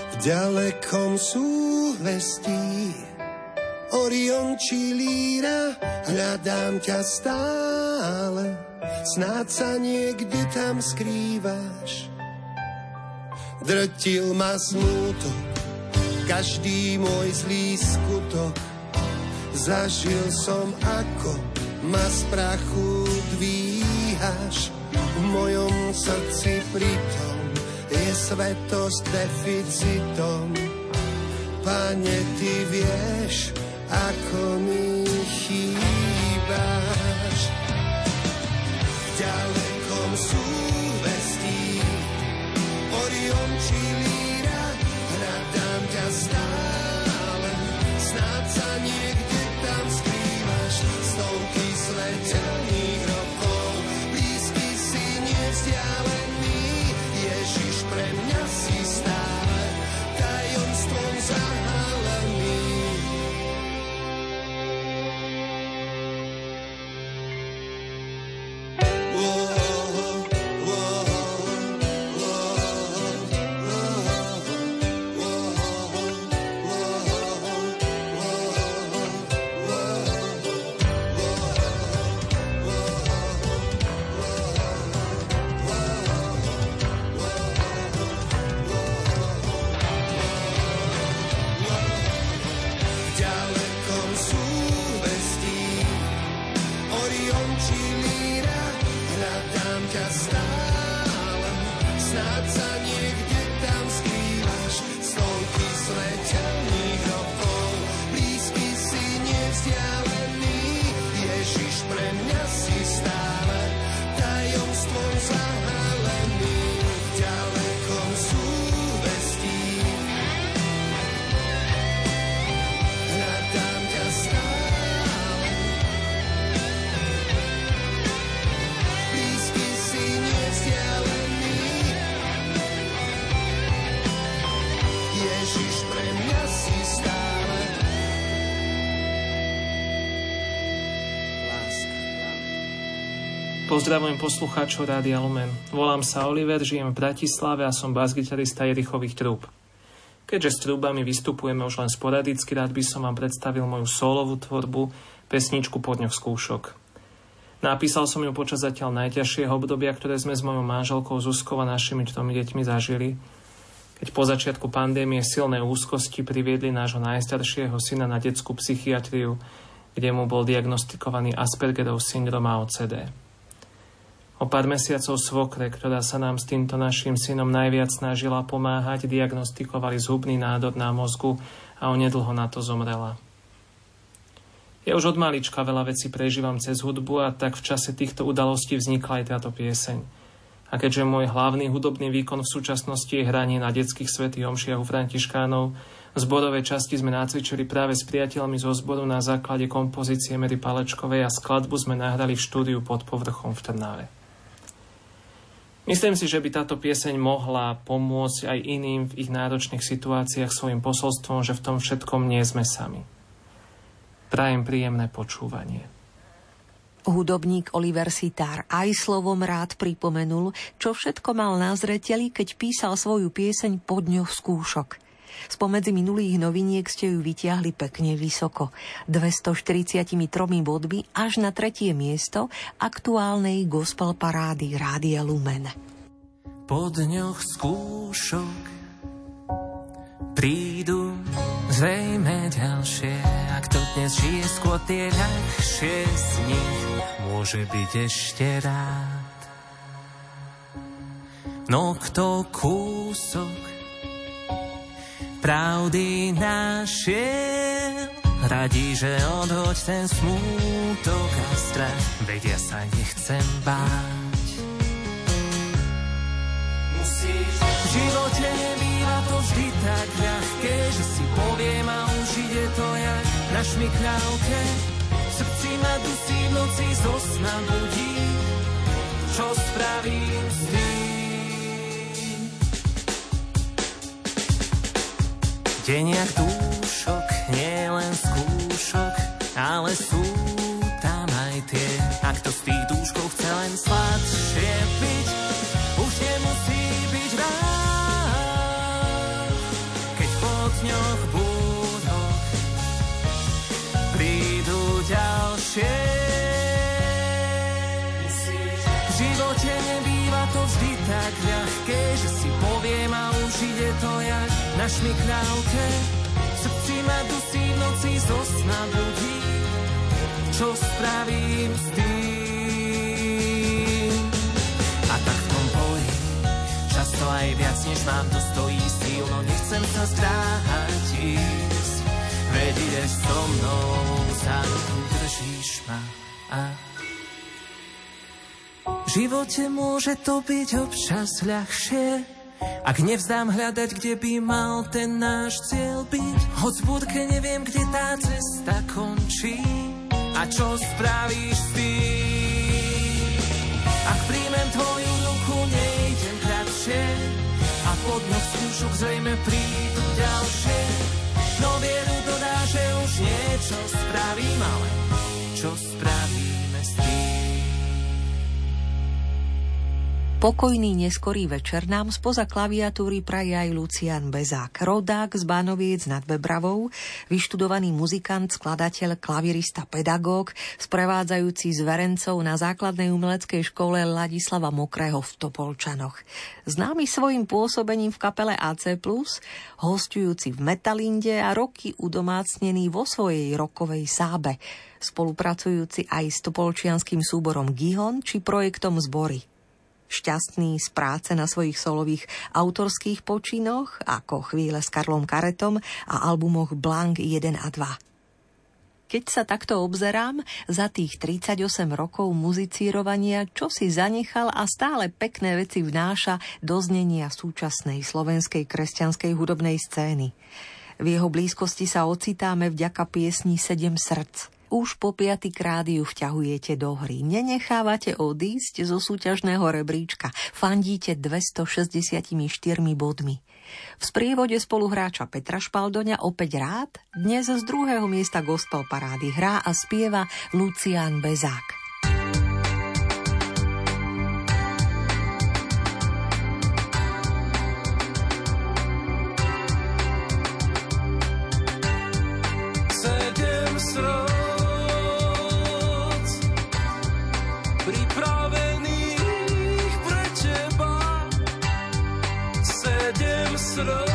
V ďalekom súhvestí Orion či Líra, hľadám ťa stále, snáď sa niekde tam skrývaš. Drtil ma smútok, každý môj zlý skutok, zažil som ako ma z prachu dvíhaš. V mojom srdci pritom je svetosť deficitom. Pane, ty vieš, ako mi chýbaš. V ďalekom súvestí Orion či Líra, hľadám ťa stále, Pozdravujem poslucháčov Rádia Lumen. Volám sa Oliver, žijem v Bratislave a som basgitarista Jerichových trúb. Keďže s trúbami vystupujeme už len sporadicky, rád by som vám predstavil moju solovú tvorbu, pesničku po dňoch skúšok. Napísal som ju počas zatiaľ najťažšieho obdobia, ktoré sme s mojou manželkou Zuzkou a našimi tromi deťmi zažili, keď po začiatku pandémie silné úzkosti priviedli nášho najstaršieho syna na detskú psychiatriu, kde mu bol diagnostikovaný Aspergerov syndrom a OCD. O pár mesiacov svokre, ktorá sa nám s týmto našim synom najviac snažila pomáhať, diagnostikovali zhubný nádor na mozgu a onedlho na to zomrela. Ja už od malička veľa vecí prežívam cez hudbu a tak v čase týchto udalostí vznikla aj táto pieseň. A keďže môj hlavný hudobný výkon v súčasnosti je hranie na detských svetých omšiach u Františkánov, v zborovej časti sme nacvičili práve s priateľmi zo zboru na základe kompozície Mary Palečkovej a skladbu sme nahrali v štúdiu pod povrchom v Trnave. Myslím si, že by táto pieseň mohla pomôcť aj iným v ich náročných situáciách svojim posolstvom, že v tom všetkom nie sme sami. Prajem príjemné počúvanie. Hudobník Oliver Sitár aj slovom rád pripomenul, čo všetko mal na zreteli, keď písal svoju pieseň po dňoch skúšok. Spomedzi minulých noviniek ste ju vytiahli pekne vysoko, 243 bodmi až na tretie miesto aktuálnej gospel parády Rádia Lumen. Po dňoch skúšok prídu zrejme ďalšie, ak to dnes žije skôr tie ľahšie z nich, môže byť ešte rád. No kto kúsok pravdy našiel. Radí, že odhoď ten smútok a strach, vedia sa nechcem báť. Musíš v živote nebýva to vždy tak ľahké, že si poviem a už ide to jak na šmikľavke. V srdci ma dusí v noci zo sna budí, čo spravím s tým? Deniach dúšok, nie len skúšok, ale sú tam aj tie. A kto z tých dúškov chce len sladšie piť, jak na šmikľavke. V srdci ma dusí v noci zo sna budí, čo spravím s tým. A tak v tom boji, často aj viac než mám, to stojí síl, no nechcem sa zdráhať ísť. Veď ideš so mnou, za ruku držíš ma a v živote môže to byť občas ľahšie, ak nevzdám hľadať, kde by mal ten náš cieľ byť Hoď v neviem, kde tá cesta končí. A čo spravíš tým? Ak príjmem tvoju ruku, nejdem kratšie. A po dňoch skúšok zrejme prídu ďalšie. No vieru dodá, že už niečo spravím, ale čo spravíme Pokojný neskorý večer nám spoza klaviatúry praje aj Lucian Bezák, rodák z Bánoviec nad Bebravou, vyštudovaný muzikant, skladateľ, klavirista, pedagóg, sprevádzajúci zverencov na základnej umeleckej škole Ladislava Mokrého v Topolčanoch. Známy svojim pôsobením v kapele AC+, hostujúci v Metalinde a roky udomácnený vo svojej rokovej sábe, spolupracujúci aj s topolčianským súborom Gihon či projektom Zbory šťastný z práce na svojich solových autorských počinoch, ako chvíle s Karlom Karetom a albumoch Blank 1 a 2. Keď sa takto obzerám, za tých 38 rokov muzicírovania, čo si zanechal a stále pekné veci vnáša do znenia súčasnej slovenskej kresťanskej hudobnej scény. V jeho blízkosti sa ocitáme vďaka piesni Sedem srdc – už po piatýkrát ju vťahujete do hry. Nenechávate odísť zo súťažného rebríčka. Fandíte 264 bodmi. V sprievode spoluhráča Petra Špaldoňa opäť rád dnes z druhého miesta gospel parády hrá a spieva Lucián Bezák. Sedem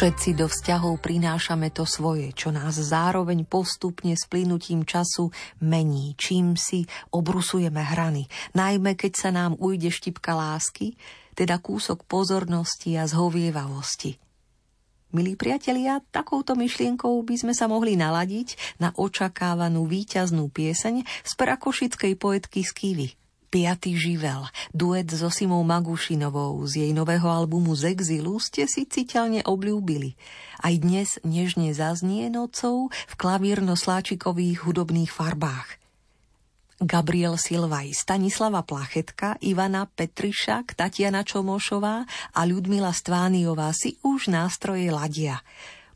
Všetci do vzťahov prinášame to svoje, čo nás zároveň postupne s plynutím času mení, čím si obrusujeme hrany. Najmä keď sa nám ujde štipka lásky, teda kúsok pozornosti a zhovievavosti. Milí priatelia, takouto myšlienkou by sme sa mohli naladiť na očakávanú víťaznú pieseň z prakošickej poetky Skývy. Piatý živel, duet so Simou Magušinovou z jej nového albumu Z exilu ste si citeľne obľúbili. Aj dnes nežne zaznie nocou v klavírno-sláčikových hudobných farbách. Gabriel Silvaj, Stanislava Plachetka, Ivana Petrišak, Tatiana Čomošová a Ľudmila Stvániová si už nástroje ladia.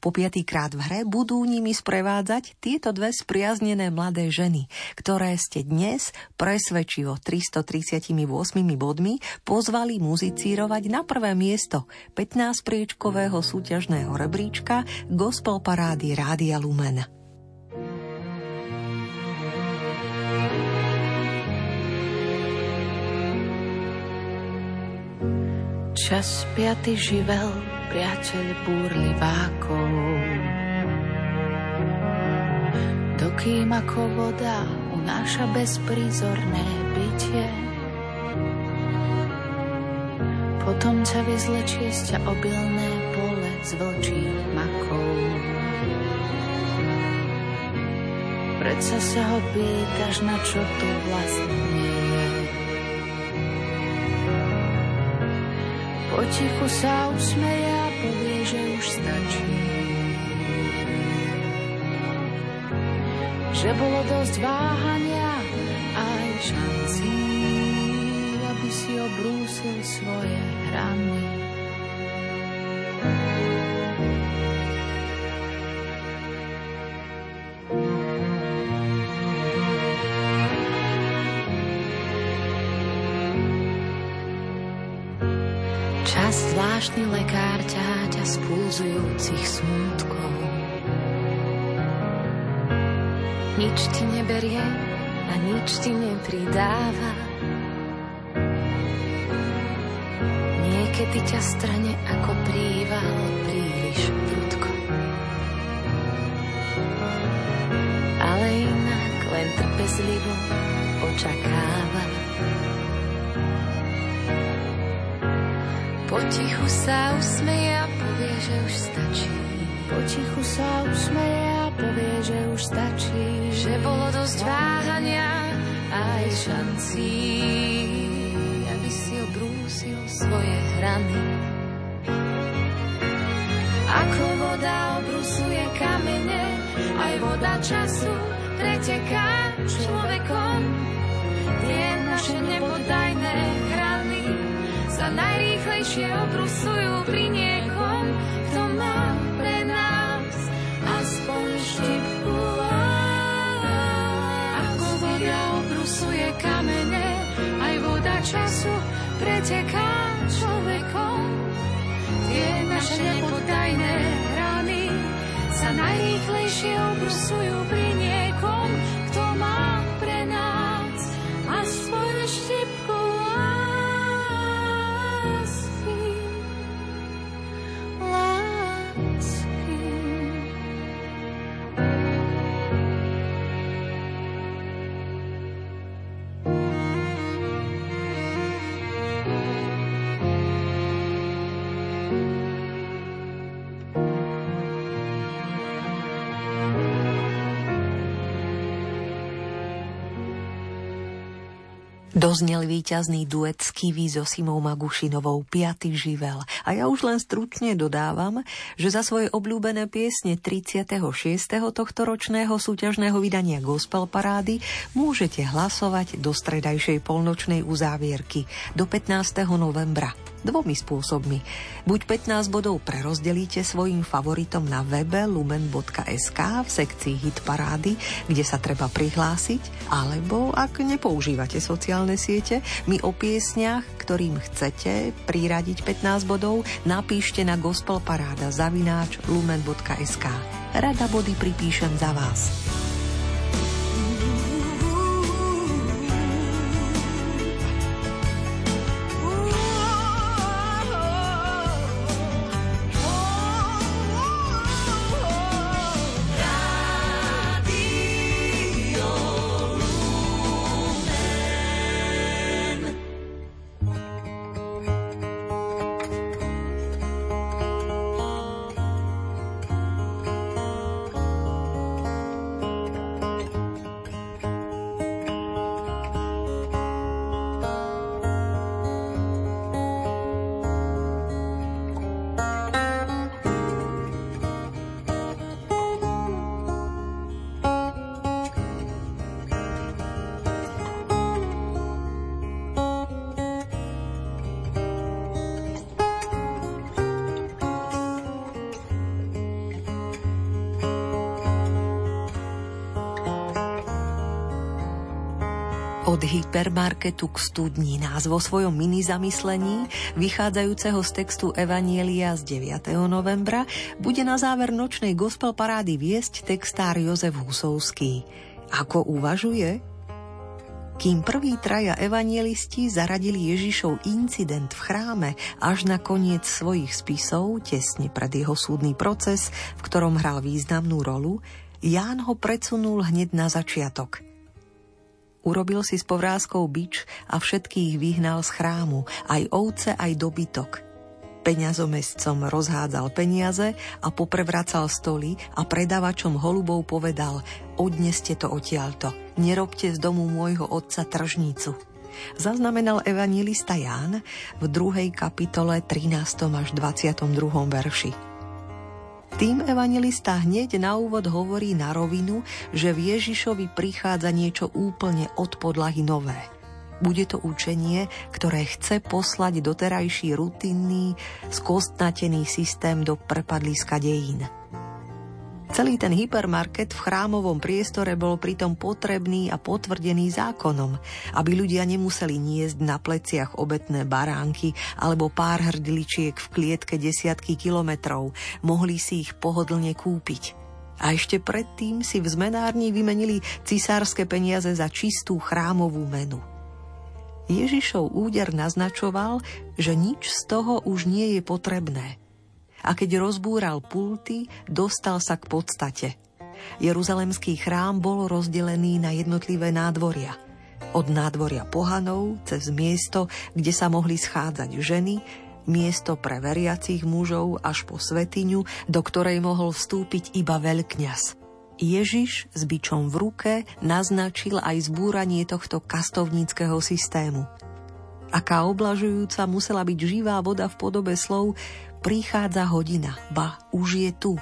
Po piatýkrát v hre budú nimi sprevádzať tieto dve spriaznené mladé ženy, ktoré ste dnes presvedčivo 338 bodmi pozvali muzicírovať na prvé miesto 15-priečkového súťažného rebríčka Gospel Parády Rádia Lumen. čas piaty živel, priateľ búrlivákov. Dokým ako voda unáša bezprízorné bytie, potom ťa vyzlečie z ťa obilné pole z vlčích makov. Predsa sa ho pýtaš, na čo tu vlastne Potichu sa usmeje a povie, že už stačí. Že bolo dosť váhania aj šancí, aby si obrúsil svoje hrany. Nič ti neberie a nič ti nepridáva. Niekedy ťa strane ako príval príliš prudko. Ale inak len trpezlivo očakáva. Potichu sa usmeje a povie, že už stačí. Potichu sa usmeje povie, že už stačí. Že bolo dosť váhania aj šancí, aby si obrúsil svoje hrany. Ako voda obrusuje kamene, aj voda času preteká človekom. Tie naše nepoddajné hrany sa najrýchlejšie obrusujú pri niekom, kto preteká človekom. Tie naše nepoddajné rany sa najrýchlejšie obrusujú pri niekom, Doznel víťazný duet z Kiwi so Simou Magušinovou Piatý živel. A ja už len stručne dodávam, že za svoje obľúbené piesne 36. tohto ročného súťažného vydania Gospel Parády môžete hlasovať do stredajšej polnočnej uzávierky do 15. novembra dvomi spôsobmi. Buď 15 bodov prerozdelíte svojim favoritom na webe lumen.sk v sekcii Hit Parády, kde sa treba prihlásiť, alebo ak nepoužívate sociálne siete, my o piesniach, ktorým chcete priradiť 15 bodov, napíšte na gospelparáda zavináč lumen.sk. Rada body pripíšem za vás. Hypermarketu k studni nás vo svojom mini zamyslení, vychádzajúceho z textu Evanielia z 9. novembra, bude na záver nočnej gospel parády viesť textár Jozef Husovský. Ako uvažuje? Kým prví traja evanielisti zaradili Ježišov incident v chráme až na koniec svojich spisov, tesne pred jeho súdny proces, v ktorom hral významnú rolu, Ján ho predsunul hneď na začiatok. Urobil si s povrázkou bič a všetkých vyhnal z chrámu, aj ovce, aj dobytok. Peňazomestcom rozhádzal peniaze a poprevracal stoly a predávačom holubov povedal odneste to odtiaľto, nerobte z domu môjho otca tržnícu. Zaznamenal evangelista Ján v druhej kapitole 13. až 22. verši. Tým evangelista hneď na úvod hovorí na rovinu, že v Ježišovi prichádza niečo úplne od podlahy nové. Bude to učenie, ktoré chce poslať doterajší rutinný, skostnatený systém do prepadliska dejín. Celý ten hypermarket v chrámovom priestore bol pritom potrebný a potvrdený zákonom, aby ľudia nemuseli niesť na pleciach obetné baránky alebo pár hrdličiek v klietke desiatky kilometrov, mohli si ich pohodlne kúpiť. A ešte predtým si v zmenárni vymenili cisárske peniaze za čistú chrámovú menu. Ježišov úder naznačoval, že nič z toho už nie je potrebné – a keď rozbúral pulty, dostal sa k podstate. Jeruzalemský chrám bol rozdelený na jednotlivé nádvoria. Od nádvoria pohanov cez miesto, kde sa mohli schádzať ženy, miesto pre veriacich mužov až po svetiňu, do ktorej mohol vstúpiť iba veľkňaz. Ježiš s bičom v ruke naznačil aj zbúranie tohto kastovníckého systému. Aká oblažujúca musela byť živá voda v podobe slov prichádza hodina, ba už je tu,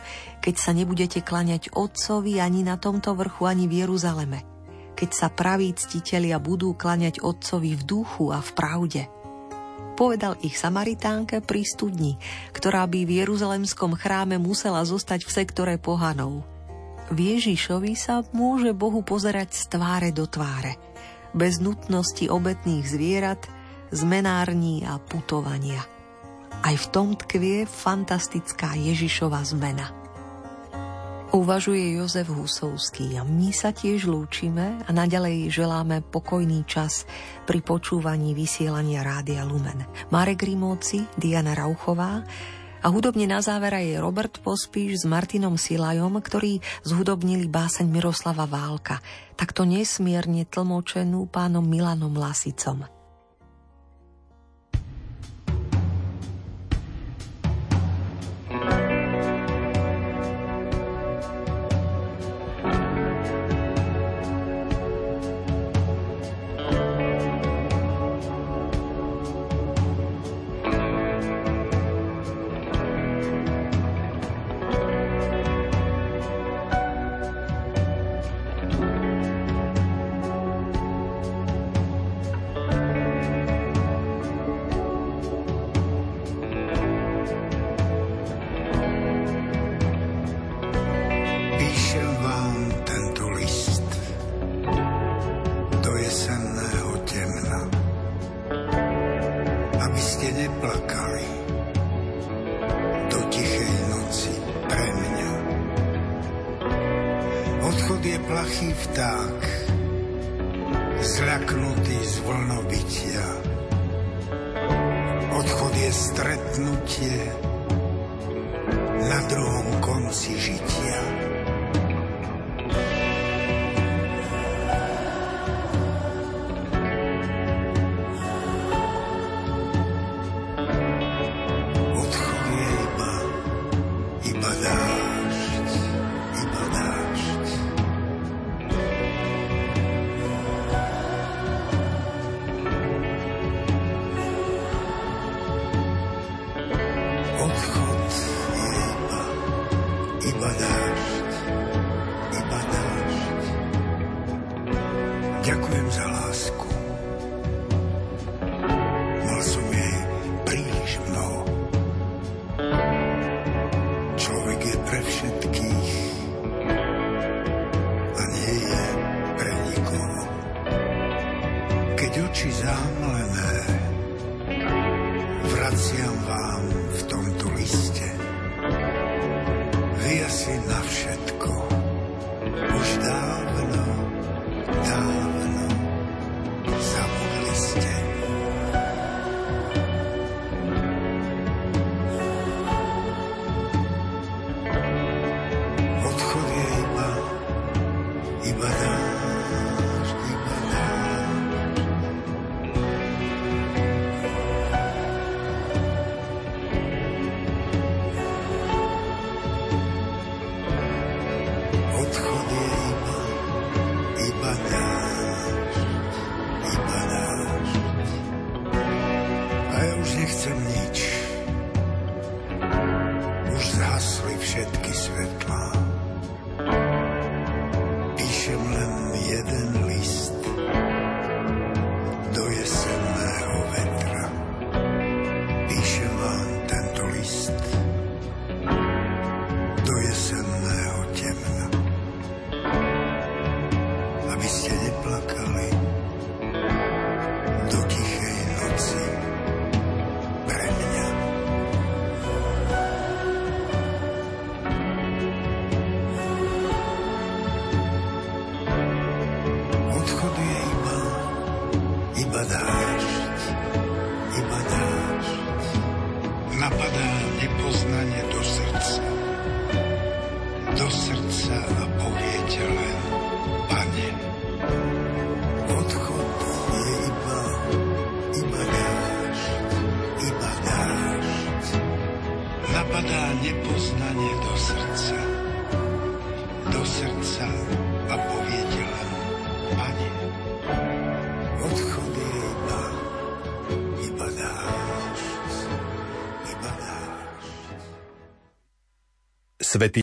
keď sa nebudete klaňať Otcovi ani na tomto vrchu, ani v Jeruzaleme. Keď sa praví ctitelia budú klaňať Otcovi v duchu a v pravde. Povedal ich Samaritánke pri studni, ktorá by v Jeruzalemskom chráme musela zostať v sektore pohanov. V Ježišovi sa môže Bohu pozerať z tváre do tváre, bez nutnosti obetných zvierat, zmenární a putovania. Aj v tom tkvie fantastická Ježišova zmena. Uvažuje Jozef Husovský a my sa tiež lúčime a naďalej želáme pokojný čas pri počúvaní vysielania Rádia Lumen. Marek Rimóci, Diana Rauchová a hudobne na závera je Robert Pospíš s Martinom Silajom, ktorí zhudobnili báseň Miroslava Válka, takto nesmierne tlmočenú pánom Milanom Lasicom.